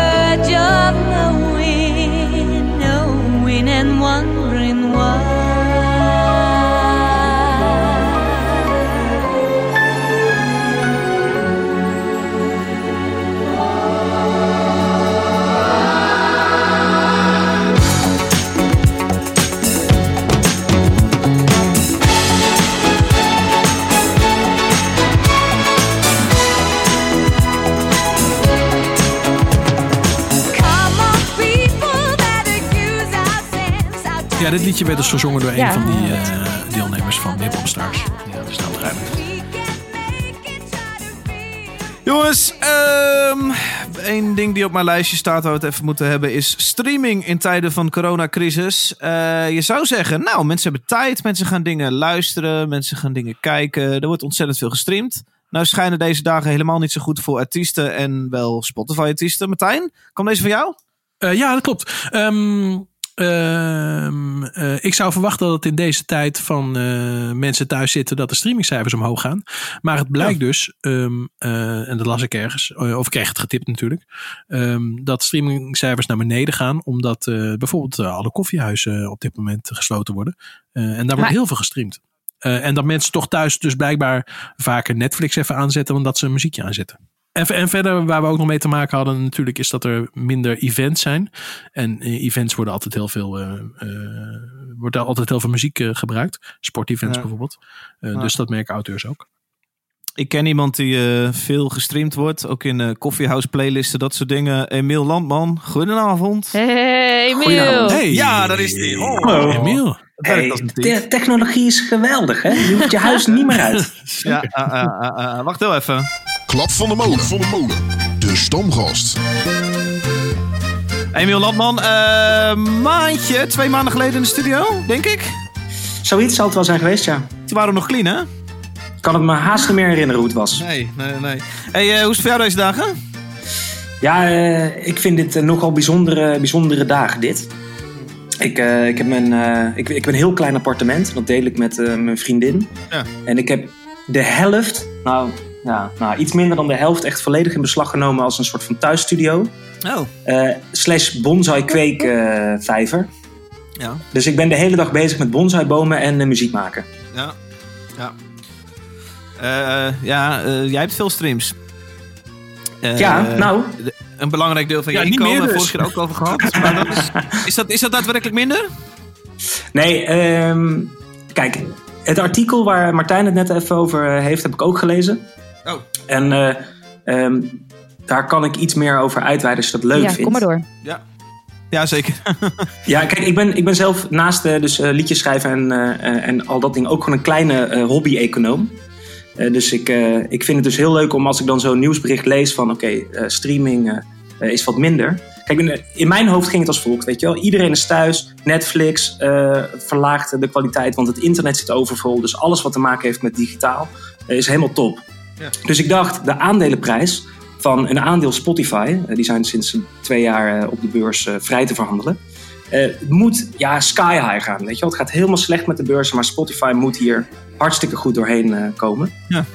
Dit liedje werd dus gezongen door een
Ja.
van die eh, deelnemers van Hip Hop Stars. Ja, dat is nou begrijpelijk.
Jongens, ehm één ding die op mijn lijstje staat waar we het even moeten hebben is streaming in tijden van coronacrisis. Eh, je zou zeggen, nou, mensen hebben tijd, mensen gaan dingen luisteren, mensen gaan dingen kijken. Er wordt ontzettend veel gestreamd. Nou schijnen deze dagen helemaal niet zo goed voor artiesten en wel Spotify-artiesten. Martijn, kwam deze van jou?
Eh, ja, dat klopt. Ehm, ehm, eh, ik zou verwachten dat het in deze tijd van eh, mensen thuis zitten dat de streamingcijfers omhoog gaan. Maar het blijkt dus, ehm, eh, en dat las ik ergens, of ik kreeg het getipt natuurlijk, ehm, dat streamingcijfers naar beneden gaan omdat bijvoorbeeld alle koffiehuizen op dit moment gesloten worden. En daar wordt heel veel gestreamd. En dat mensen toch thuis dus blijkbaar vaker Netflix even aanzetten dan dat ze een muziekje aanzetten. En, en verder, waar we ook nog mee te maken hadden, natuurlijk, is dat er minder events zijn. En eh, events worden altijd heel veel, eh, eh, wordt daar altijd heel veel muziek eh, gebruikt. Sportevents
Ja.
bijvoorbeeld. Eh,
Ja.
Dus dat merken auteurs ook.
Ik ken iemand die eh, veel gestreamd wordt, ook in eh coffeehouse playlisten, dat soort dingen. Emiel Landman, goedenavond.
Hey, Emiel.
Hey. Ja, daar is hij. Oh,
Hallo.
Emiel.
Het werkt
Hey,
tiet.
technologie is geweldig, hè? Je hoeft je huis niet meer uit.
Ja, wacht heel even.
Klap van de molen. Van de molen. De stomgast.
Emiel Landman, eh, maandje, twee maanden geleden in de studio, denk ik.
Zoiets zal het wel zijn geweest, ja.
Toen waren we nog clean, hè?
Kan het me haast niet meer herinneren hoe het was.
Nee, nee, nee. Hey, eh, hoe is het voor jou deze dagen?
Ja, eh, ik vind dit nogal bijzondere, bijzondere dagen, dit. Ik, eh, ik, heb mijn, eh, ik, ik heb een heel klein appartement. Dat deel ik met eh, mijn vriendin.
Ja.
En ik heb de helft, nou, ja, nou, iets minder dan de helft, echt volledig in beslag genomen als een soort van thuisstudio.
Oh.
Eh, slash bonsai kweek eh, vijver.
Ja.
Dus ik ben de hele dag bezig met bonsaibomen en eh, muziek maken.
Ja. Ja. Eh, ja, eh, jij hebt veel streams. Eh,
Ja, nou.
Een belangrijk deel van je
Ja, niet
inkomen,
meer dus.
vorige keer ook over gehad. Maar dat is, is, dat, is dat daadwerkelijk minder?
Nee, ehm, kijk, het artikel waar Martijn het net even over heeft, heb ik ook gelezen.
Oh.
En eh, ehm, daar kan ik iets meer over uitweiden als je dat leuk
ja,
vindt.
kom maar door.
Ja. Ja, zeker.
Ja, kijk, ik ben, ik ben zelf naast eh, dus, eh, liedjes schrijven en, en al dat ding ook gewoon een kleine eh, hobby-econoom. Eh, dus ik, eh, ik vind het dus heel leuk om als ik dan zo'n nieuwsbericht lees van oké, eh, streaming is wat minder. Kijk, in, in mijn hoofd ging het als volgt, weet je wel. Iedereen is thuis, Netflix eh, verlaagt de kwaliteit, want het internet zit overvol. Dus alles wat te maken heeft met digitaal is helemaal top.
Ja.
Dus ik dacht, de aandelenprijs van een aandeel Spotify. eh, die zijn sinds twee jaar eh, op de beurs eh, vrij te verhandelen. moet ja, sky high gaan. Weet je wel? Het gaat helemaal slecht met de beurs, maar Spotify moet hier hartstikke goed doorheen komen.
Ja.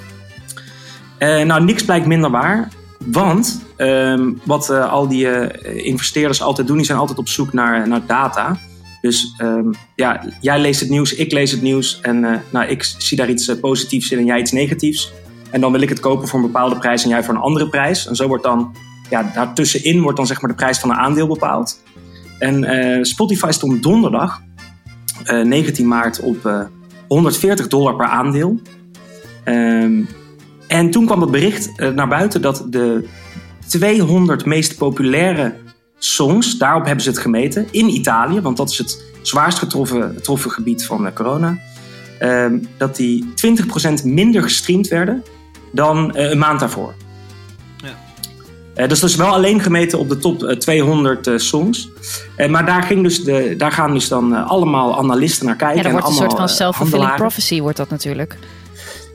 Nou, niks blijkt minder waar. Want ehm, wat al die investeerders altijd doen, die zijn altijd op zoek naar, naar data. Dus ehm, ja, jij leest het nieuws, ik lees het nieuws. En nou, ik zie daar iets positiefs in en jij iets negatiefs. En dan wil ik het kopen voor een bepaalde prijs en jij voor een andere prijs. En zo wordt dan, ja, daartussenin wordt dan zeg maar de prijs van een aandeel bepaald. En eh, Spotify stond donderdag, eh, 19 maart, op eh, 140 dollar per aandeel. Ehm, en toen kwam het bericht eh, naar buiten dat de 200 meest populaire songs, daarop hebben ze het gemeten, in Italië, want dat is het zwaarst getroffen, getroffen gebied van eh, corona, ehm, dat die 20% minder gestreamd werden dan eh, een maand daarvoor. Eh, dus dat is wel alleen gemeten op de top eh, 200 eh, songs. Maar daar, ging dus de, daar gaan dus dan allemaal analisten naar kijken.
Ja,
en
een soort van self-fulfilling prophecy wordt dat natuurlijk.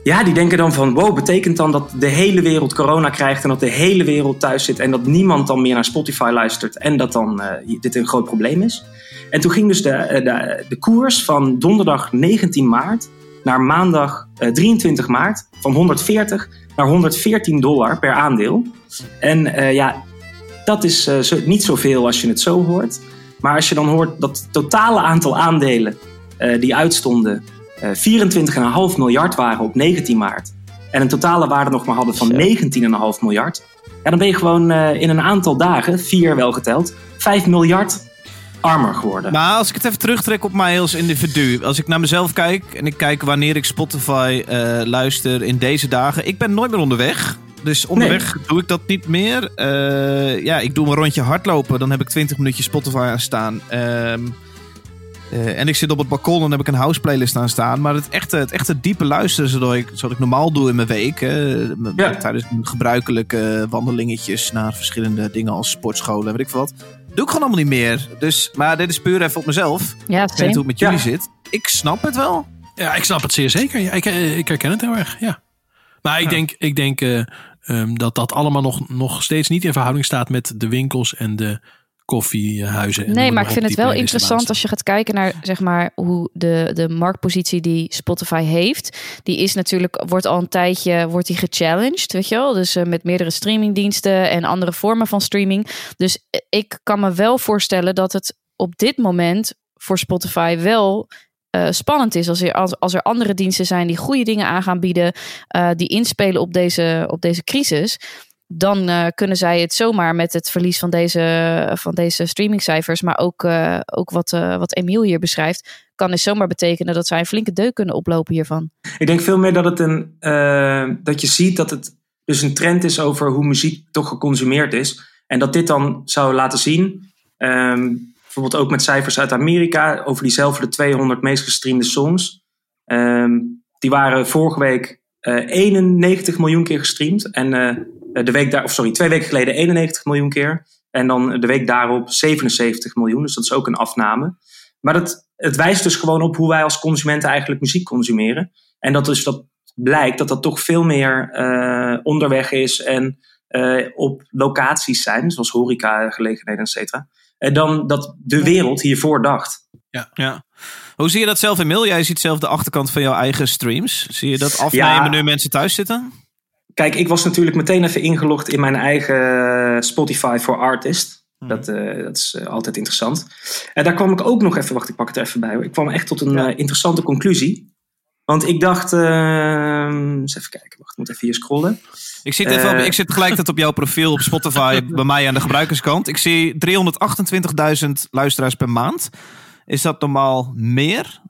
Ja, die denken dan van, wow, betekent dan dat de hele wereld corona krijgt en dat de hele wereld thuis zit en dat niemand dan meer naar Spotify luistert en dat dan eh, dit een groot probleem is. En toen ging dus de, de, de koers van donderdag 19 maart naar maandag eh, 23 maart van 140 naar 114 dollar per aandeel. En eh, ja, dat is eh, zo, niet zoveel als je het zo hoort. Maar als je dan hoort dat het totale aantal aandelen eh, die uitstonden eh 24,5 miljard waren op 19 maart. En een totale waarde nog maar hadden van 19,5 miljard. Ja, dan ben je gewoon eh, in een aantal dagen, vier wel geteld, 5 miljard armer geworden.
Maar als ik het even terugtrek op mij als individu. Als ik naar mezelf kijk en ik kijk wanneer ik Spotify eh, luister in deze dagen. Ik ben nooit meer onderweg. Dus onderweg doe ik dat niet meer. Eh, ja, ik doe een rondje hardlopen. Dan heb ik 20 minuutjes Spotify aan staan. Ehm, eh, en ik zit op het balkon en dan heb ik een house playlist aan staan. Maar het echte, het echte diepe luisteren, zoals ik, zoals ik normaal doe in mijn week. hè, m- Tijdens mijn gebruikelijke wandelingetjes naar verschillende dingen als sportscholen en weet ik veel wat. Doe ik gewoon allemaal niet meer. Dus, maar dit is puur even op mezelf.
Ja,
ik weet niet hoe het met jullie
Ja.
zit. Ik snap het wel.
Ja, ik snap het zeer zeker. Ja, ik, eh, ik herken het heel erg. Ja. Maar ik denk, ik denk eh, ehm, dat dat allemaal nog, nog steeds niet in verhouding staat met de winkels en de koffiehuizen. en
Nee, maar ik vind het wel interessant als je gaat kijken naar zeg maar, hoe de, de marktpositie die Spotify heeft. Die is natuurlijk, wordt al een tijdje wordt die gechallenged, weet je wel. Dus eh, met meerdere streamingdiensten en andere vormen van streaming. Dus eh, ik kan me wel voorstellen dat het op dit moment voor Spotify wel eh, spannend is. Als er, als, als er andere diensten zijn die goede dingen aan gaan bieden, eh, die inspelen op deze, op deze crisis dan eh, kunnen zij het zomaar met het verlies van deze, van deze streamingcijfers, maar ook, eh, ook wat, eh, wat Emiel hier beschrijft, kan het zomaar betekenen dat zij een flinke deuk kunnen oplopen hiervan.
Ik denk veel meer dat, het een, dat je ziet dat het dus een trend is over hoe muziek toch geconsumeerd is. En dat dit dan zou laten zien, ehm, bijvoorbeeld ook met cijfers uit Amerika, over diezelfde 200 meest gestreamde songs. Ehm, die waren vorige week eh 91 miljoen keer gestreamd. En de week daar, of sorry, twee weken geleden 91 miljoen keer. En dan de week daarop 77 miljoen. Dus dat is ook een afname. Maar dat, het wijst dus gewoon op hoe wij als consumenten eigenlijk muziek consumeren. En dat dus dat blijkt dat dat toch veel meer eh, onderweg is en eh, op locaties zijn, zoals horeca, gelegenheden, et cetera. En dan dat de wereld hiervoor dacht.
Ja. ja. Hoe zie je dat zelf, Emil? Jij ziet zelf de achterkant van jouw eigen streams. Zie je dat afnemen
Ja.
nu mensen thuis zitten?
Kijk, ik was natuurlijk meteen even ingelogd in mijn eigen Spotify for Artist. Dat, eh, dat is eh, altijd interessant. En daar kwam ik ook nog even, wacht, ik pak het even bij. hoor. Ik kwam echt tot een eh, interessante conclusie. Want ik dacht, eh, eens even kijken, wacht, ik moet even hier scrollen.
Ik zit, even op, ik zit tegelijkertijd op jouw profiel op Spotify bij mij aan de gebruikerskant. Ik zie 328.000 luisteraars per maand. Is dat normaal meer?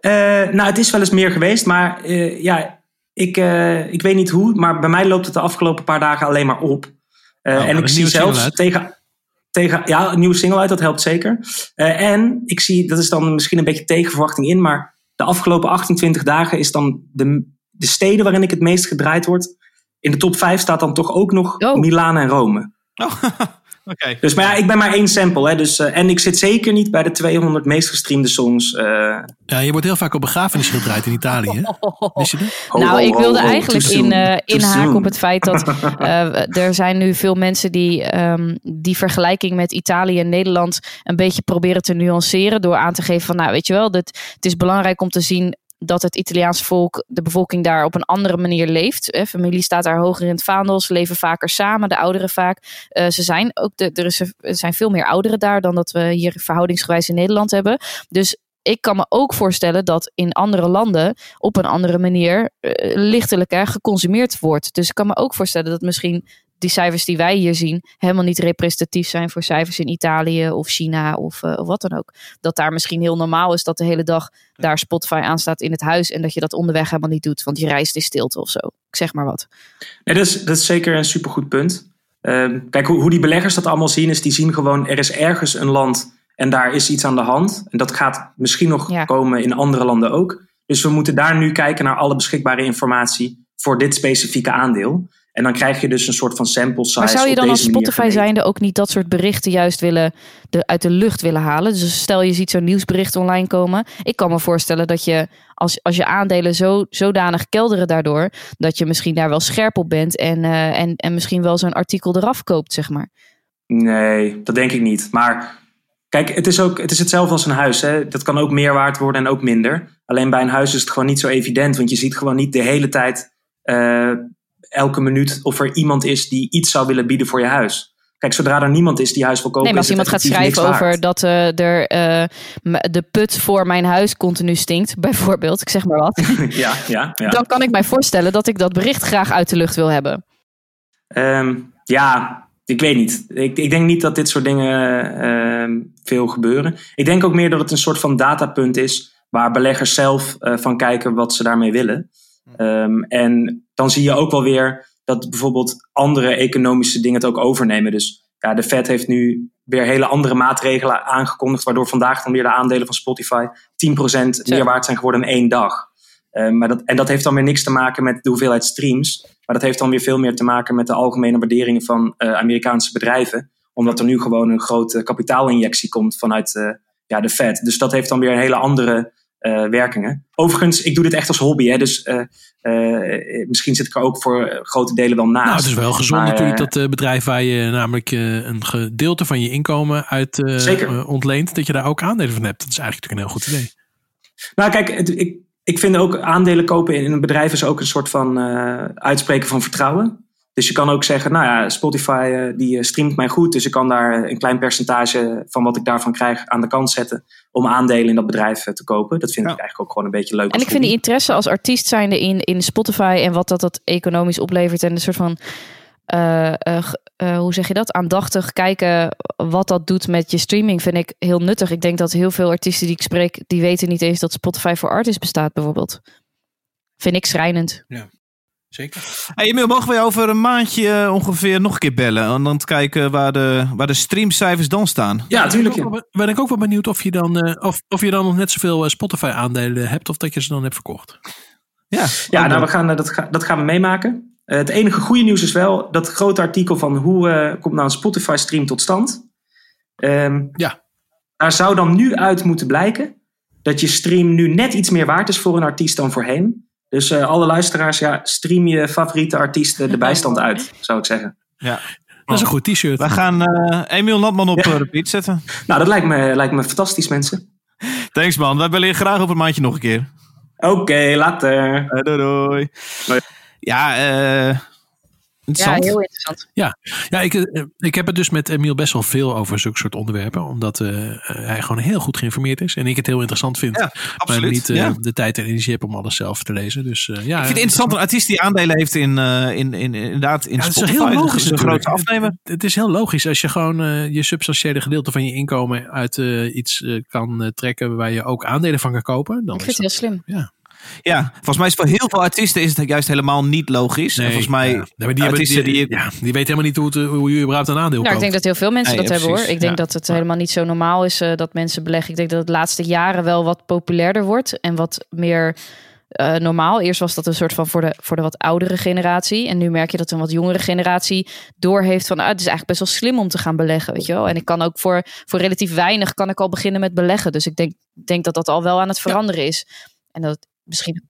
Nou, het is wel eens meer geweest, maar ja, ik, eh, ik weet niet hoe, maar bij mij loopt het de afgelopen paar dagen alleen maar op. Eh,
Oh,
en ik zie zelfs tegen, tegen, ja, een nieuwe single uit, dat helpt zeker. Eh, en ik zie, dat is dan misschien een beetje tegen verwachting in, maar de afgelopen 28 dagen is dan de, de steden waarin ik het meest gedraaid word. In de top 5 staat dan toch ook nog Milaan en Rome.
Oké.
Dus, maar ja, ik ben maar één sample. Hè, dus, eh, en ik zit zeker niet bij de 200 meest gestreamde songs. eh.
Ja, je wordt heel vaak op begrafenis gedraaid in Italië. hè? Wist je dat?
Nou, ik wilde eigenlijk in, eh
too
inhaken op het feit dat eh, er zijn nu veel mensen die ehm, die vergelijking met Italië en Nederland een beetje proberen te nuanceren door aan te geven van, nou, weet je wel, dit, het is belangrijk om te zien dat het Italiaans volk, de bevolking daar op een andere manier leeft. Hè. Familie staat daar hoger in het vaandel, ze leven vaker samen, de ouderen vaak. Eh, ze zijn ook er, is, er zijn veel meer ouderen daar dan dat we hier verhoudingsgewijs in Nederland hebben. Dus ik kan me ook voorstellen dat in andere landen op een andere manier eh, lichtelijker geconsumeerd wordt. Dus ik kan me ook voorstellen dat misschien die cijfers die wij hier zien helemaal niet representatief zijn voor cijfers in Italië of China of, eh, of wat dan ook. Dat daar misschien heel normaal is dat de hele dag daar Spotify aanstaat in het huis en dat je dat onderweg helemaal niet doet, want je reist in stilte of zo. Ik zeg maar wat.
Nee, dat, is, dat is zeker een supergoed punt. Ehm, kijk, hoe, hoe die beleggers dat allemaal zien, is die zien gewoon er is ergens een land en daar is iets aan de hand. En dat gaat misschien nog komen in andere landen ook. Dus we moeten daar nu kijken naar alle beschikbare informatie voor dit specifieke aandeel. En dan krijg je dus een soort van sample size.
Maar zou je dan als Spotify zijnde ook niet dat soort berichten juist willen de, uit de lucht willen halen? Dus stel je ziet zo'n nieuwsbericht online komen. Ik kan me voorstellen dat je als, als je aandelen zo, zodanig kelderen daardoor, dat je misschien daar wel scherp op bent en, eh, en, en misschien wel zo'n artikel eraf koopt, zeg maar.
Nee, dat denk ik niet. Maar kijk, het is, ook, het is hetzelfde als een huis. Hè? Dat kan ook meer waard worden en ook minder. Alleen bij een huis is het gewoon niet zo evident. Want je ziet gewoon niet de hele tijd, eh, elke minuut, of er iemand is die iets zou willen bieden voor je huis. Kijk, zodra er niemand is die huis wil kopen.
Nee, maar als iemand gaat schrijven over dat eh, er eh, de put voor mijn huis continu stinkt, bijvoorbeeld, ik zeg maar wat.
ja, ja, ja.
Dan kan ik mij voorstellen dat ik dat bericht graag uit de lucht wil hebben.
Ehm, ja, ik weet niet. Ik, ik denk niet dat dit soort dingen ehm, veel gebeuren. Ik denk ook meer dat het een soort van datapunt is waar beleggers zelf eh, van kijken wat ze daarmee willen. Ehm, en dan zie je ook wel weer dat bijvoorbeeld andere economische dingen het ook overnemen. Dus ja, de Fed heeft nu weer hele andere maatregelen aangekondigd, waardoor vandaag dan weer de aandelen van Spotify 10% meer waard zijn geworden in één dag. Eh, maar dat, en dat heeft dan weer niks te maken met de hoeveelheid streams. Maar dat heeft dan weer veel meer te maken met de algemene waarderingen van eh, Amerikaanse bedrijven. Omdat er nu gewoon een grote kapitaalinjectie komt vanuit eh, ja, de Fed. Dus dat heeft dan weer hele andere eh, werkingen. Overigens, ik doe dit echt als hobby. Hè, dus eh, eh, misschien zit ik er ook voor grote delen wel naast.
Nou, het is wel gezond
Maar,
natuurlijk dat bedrijf waar je namelijk een gedeelte van je inkomen uit ontleent, dat je daar ook aandelen van hebt. Dat is eigenlijk natuurlijk een heel goed idee.
Nou, kijk, het- ik, ik vind ook aandelen kopen in een bedrijf is ook een soort van uitspreken van vertrouwen. Dus je kan ook zeggen, nou ja, Spotify eh, die eh, streamt mij goed, dus ik kan daar een klein percentage van wat ik daarvan krijg aan de kant zetten om aandelen in dat bedrijf eh, te kopen. Dat vind ik eigenlijk ook gewoon een beetje leuk.
En ik vind die interesse als artiest zijnde in, in Spotify en wat dat, dat economisch oplevert en een soort van, eh, eh, eh, hoe zeg je dat, aandachtig kijken wat dat doet met je streaming vind ik heel nuttig. Ik denk dat heel veel artiesten die ik spreek, die weten niet eens dat Spotify voor artists bestaat bijvoorbeeld. Vind ik schrijnend.
Zeker.
Hey Emil, mogen we over een maandje eh, ongeveer nog een keer bellen? En dan te kijken waar de, waar de streamcijfers dan staan.
Ja, tuurlijk.
Ik ben ik ook wel benieuwd of je dan, eh, of, of je dan nog net zoveel eh, Spotify-aandelen hebt of dat je ze dan hebt verkocht.
Ja,
Ja, nou, we gaan, dat, ga- dat gaan we meemaken. Het enige goede nieuws is wel dat grote artikel van hoe eh, komt nou een Spotify-stream tot stand. Ehm,
ja.
Daar zou dan nu uit moeten blijken dat je stream nu net iets meer waard is voor een artiest dan voorheen. Dus eh, alle luisteraars, ja, stream je favoriete artiesten de bijstand uit, zou ik zeggen.
Ja.
Dat is een goed t-shirt.
We gaan eh Emiel Landman op eh, repeat zetten.
Nou, dat lijkt me, lijkt me fantastisch, mensen.
Thanks man, wij bellen je graag op een maandje nog een keer.
Oké, later.
Eh, doei doei. Ja, eh interessant.
interessant.
Ja, ja ik, eh, ik heb het dus met Emiel best wel veel over zulke soort onderwerpen. Omdat eh, eh, hij gewoon heel goed geïnformeerd is. En ik het heel interessant vind.
Ja,
maar
absoluut,
niet
ja.
de tijd en energie heb om alles zelf te lezen. Dus eh, ja,
ik vind het interessant een artiest die aandelen heeft in, eh, in, in, inderdaad in
Ja, het is
Spotify.
heel logisch
een grote afnemer.
Het, het is heel logisch als je gewoon eh, je substantiële gedeelte van je inkomen uit iets kan trekken waar je ook aandelen van kan kopen. Dan
Ik
is
vind het heel slim.
Ja.
Ja, volgens mij is voor heel veel artiesten is het juist helemaal niet logisch. en volgens mij
ja. Nee, maar die, hebben,
artiesten
die,
die,
ja, die weten helemaal niet hoe, het, hoe je überhaupt een aandeel
Nou, ik
koopt.
denk dat heel veel mensen
Nee,
dat
ja,
hebben hoor. Ik denk
Ja.
dat het helemaal niet zo normaal is eh, dat mensen beleggen. Ik denk dat het de laatste jaren wel wat populairder wordt en wat meer eh, normaal. Eerst was dat een soort van voor de, voor de wat oudere generatie. En nu merk je dat een wat jongere generatie doorheeft van... Ah, het is eigenlijk best wel slim om te gaan beleggen, weet je wel. En ik kan ook voor, voor relatief weinig kan ik al beginnen met beleggen. Dus ik denk, denk dat dat al wel aan het veranderen is. En dat het misschien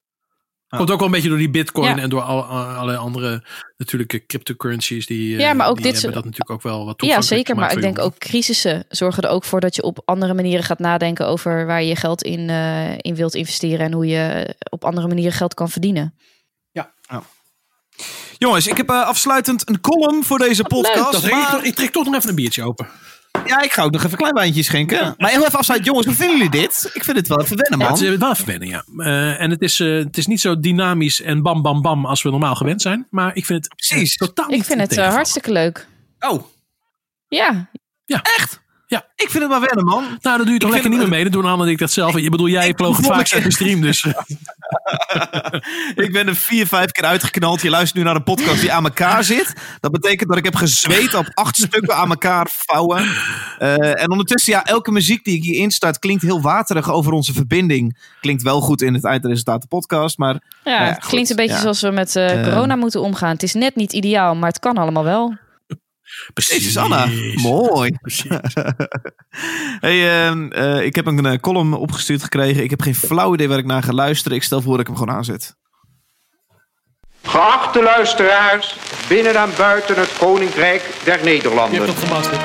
Komt ook wel een beetje door die bitcoin
Ja.
en door al, al- allerlei andere natuurlijke cryptocurrencies. Die, eh,
Ja, maar ook
die
dit
hebben dat natuurlijk ook wel wat
Ja, zeker. Maar ik denk ook crisissen zorgen er ook voor dat je op andere manieren gaat nadenken over waar je je geld in, eh, in wilt investeren en hoe je op andere manieren geld kan verdienen.
Jongens, ik heb eh, afsluitend een column voor deze podcast.
Trek ik,
maar-
toch- ik trek toch nog even een biertje open.
Ja, ik ga ook nog even een klein wijntje schenken. Maar heel even afsluiten. Jongens, hoe vinden jullie dit? Ik vind het wel even wennen,
Ja,
man.
het is wel even wennen, ja. Eh, en het is, eh, het is niet zo dynamisch en bam, bam, bam als we normaal gewend zijn. Maar ik vind het Precies. totaal
Ik vind het eh, hartstikke leuk.
Oh.
Ja.
Ja.
Echt?
Ja.
Ik vind het wel wennen, man.
Nou, dat doe je toch
Ik
lekker niet meer mee. Dan doen en ik dat zelf. Je bedoel, jij vloog het
ik-
uit de stream, dus...
ik ben er vier, vijf keer uitgeknald. Je luistert nu naar een podcast die aan elkaar zit. Dat betekent dat ik heb gezweet op acht stukken aan elkaar vouwen. Eh, en ondertussen, ja, elke muziek die ik hier instart klinkt heel waterig over onze verbinding. Klinkt wel goed in het eindresultaat de podcast, maar...
Ja,
nou
het
goed,
klinkt een beetje
ja.
zoals we met eh,
Eh.
corona moeten omgaan. Het is net niet ideaal, maar het kan allemaal wel.
Precies, Anna. Mooi. hey, ehm, eh, ik heb een eh, column opgestuurd gekregen. Ik heb geen flauw idee waar ik naar ga luisteren. Ik stel voor dat ik hem gewoon aanzet.
Geachte luisteraars, binnen en buiten het Koninkrijk der Nederlanden.
Je hebt dat gemasterd.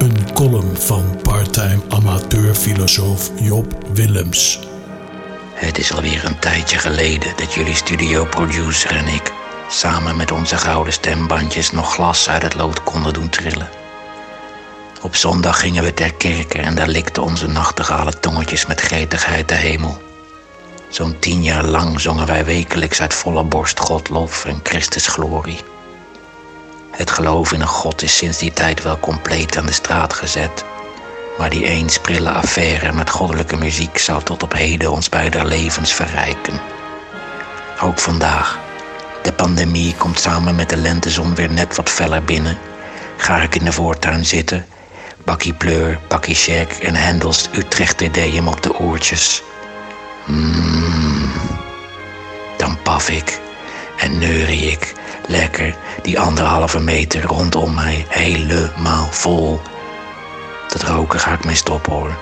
Een column van parttime amateurfilosoof Job Willems.
Het is alweer een tijdje geleden dat jullie studioproducer en ik samen met onze gouden stembandjes nog glas uit het lood konden doen trillen. Op zondag gingen we ter kerke en daar likten onze nachtegale tongetjes met gretigheid de hemel. Zo'n tien jaar lang zongen wij wekelijks uit volle borst Godlof en Christus glorie. Het geloof in een God is sinds die tijd wel compleet aan de straat gezet. Maar die eens prille affaire met goddelijke muziek zou tot op heden ons beider levens verrijken. Ook vandaag. De pandemie komt samen met de lentezon weer net wat feller binnen. Ga ik in de voortuin zitten. Bakkie Pleur, Bakkie Shack en Hendels Utrecht Dedeum op de oortjes. Mm. Dan paf ik en neurie ik lekker die anderhalve meter rondom mij helemaal vol. Dat roken ga ik mee stoppen hoor.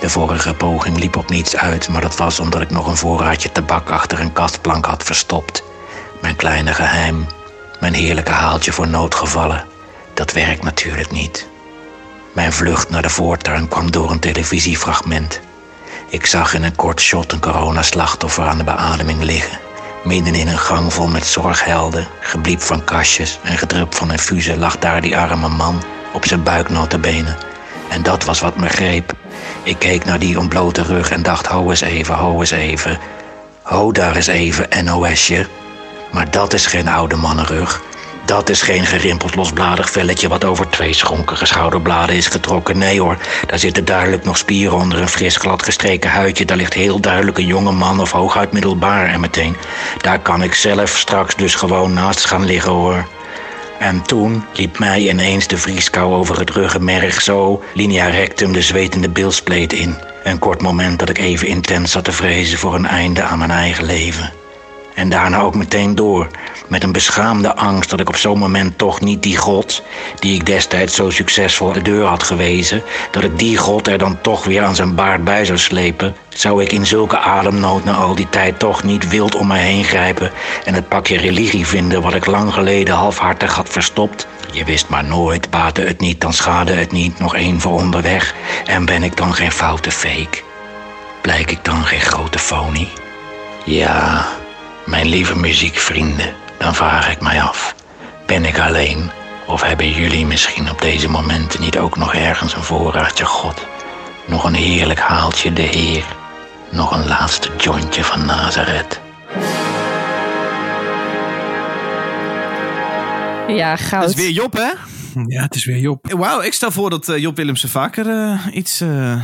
De vorige poging liep op niets uit, maar dat was omdat ik nog een voorraadje tabak achter een kastplank had verstopt. Mijn kleine geheim, mijn heerlijke haaltje voor noodgevallen, dat werkt natuurlijk niet. Mijn vlucht naar de voortuin kwam door een televisiefragment. Ik zag in een kort shot een coronaslachtoffer aan de beademing liggen. Midden in een gang vol met zorghelden, gebliep van kastjes en gedrup van infusen lag daar die arme man op zijn buik notabene. En dat was wat me greep. Ik keek naar die ontblote rug en dacht, ho eens even, ho eens even. Ho daar eens even, NOSje. Maar dat is geen oude mannenrug. Dat is geen gerimpeld losbladig velletje wat over twee schonkige schouderbladen is getrokken. Nee hoor, daar zitten duidelijk nog spieren onder een fris glad gestreken huidje. Daar ligt heel duidelijk een jonge man of hooguit middelbaar. En meteen, daar kan ik zelf straks dus gewoon naast gaan liggen hoor. En toen liep mij ineens de vrieskou over het ruggenmerg zo linea rectum de zwetende bilspleet in. Een kort moment dat ik even intens zat te vrezen voor een einde aan mijn eigen leven. En daarna ook meteen door, met een beschaamde angst dat ik op zo'n moment toch niet die God, die ik destijds zo succesvol de deur had gewezen, dat ik die God er dan toch weer aan zijn baard bij zou slepen, zou ik in zulke ademnood na al die tijd toch niet wild om mij heen grijpen en het pakje religie vinden wat ik lang geleden halfhartig had verstopt. Je wist maar nooit, baatte het niet, dan schade het niet, nog één voor onderweg. En ben ik dan geen foute fake? Blijk ik dan geen grote fonie? Ja, mijn lieve muziekvrienden, dan vraag ik mij af: ben ik alleen? Of hebben jullie misschien op deze momenten niet ook nog ergens een voorraadje God? Nog een heerlijk haaltje de Heer? Nog een laatste jointje van Nazareth?
Ja, goud.
Het is weer Job, hè?
Ja, het is weer Job.
Wauw, ik stel voor dat eh, Job Willemsen vaker eh, iets... eh,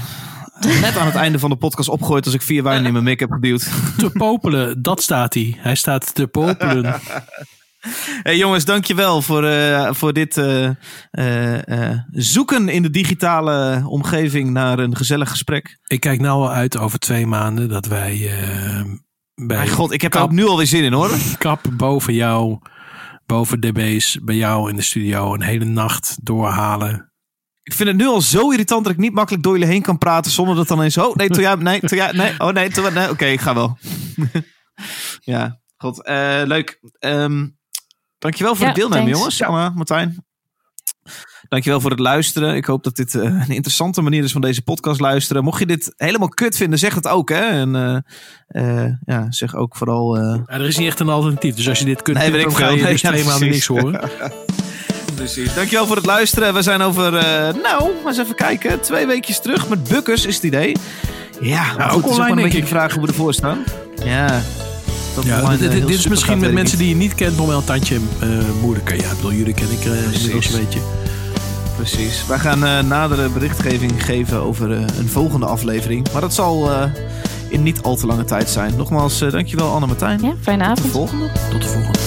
net aan het einde van de podcast opgooit als ik vier wijn in mijn mik heb geduwd.
Te popelen, dat staat hij. Hij staat te popelen.
Hey jongens, dankjewel voor, eh, voor dit eh, eh, zoeken in de digitale omgeving naar een gezellig gesprek.
Ik kijk nou al uit over twee maanden dat wij bij
Mijn god, ik heb er ook nu alweer zin in hoor.
kap boven jou, boven DB's, bij jou in de studio een hele nacht doorhalen.
Ik vind het nu al zo irritant dat ik niet makkelijk door jullie heen kan praten zonder dat dan eens. Oh nee, toen jij, nee, toen jij, nee, oh nee, toen, nee. Oké, ik ga wel. ja, god, eh, leuk. Ehm dankjewel voor
Ja,
het deelnemen,
thanks.
jongens. Anna, Martijn. Dankjewel voor het luisteren. Ik hoop dat dit eh, een interessante manier is van deze podcast luisteren. Mocht je dit helemaal kut vinden, zeg het ook. Hè? En eh, eh, ja, zeg ook vooral. eh,
Ja, er is niet echt een alternatief. Dus als je dit kunt,
Nee, weet
dan
ik
ga je
Nee,
dus
ja,
twee maanden niks horen.
Precies. Dankjewel voor het luisteren. We zijn over, eh, nou, eens even kijken. Twee weekjes terug met Bukkers is het idee. Ja, maar
ook
goed, het is
online,
een beetje
ik.
de vraag hoe we ervoor staan. Ja. Dat
Ja,
online,
dit, dit-
eh,
dit is misschien met mensen die je niet kent nog wel een tandje eh, moeilijker. Ja, ik bedoel, jullie ken ik eh, inmiddels een beetje.
Precies. Wij gaan eh, nadere berichtgeving geven over eh, een volgende aflevering. Maar dat zal eh, in niet al te lange tijd zijn. Nogmaals, eh, dankjewel Anne Martijn.
Ja, fijne avond.
Tot de volgende.
Tot de volgende.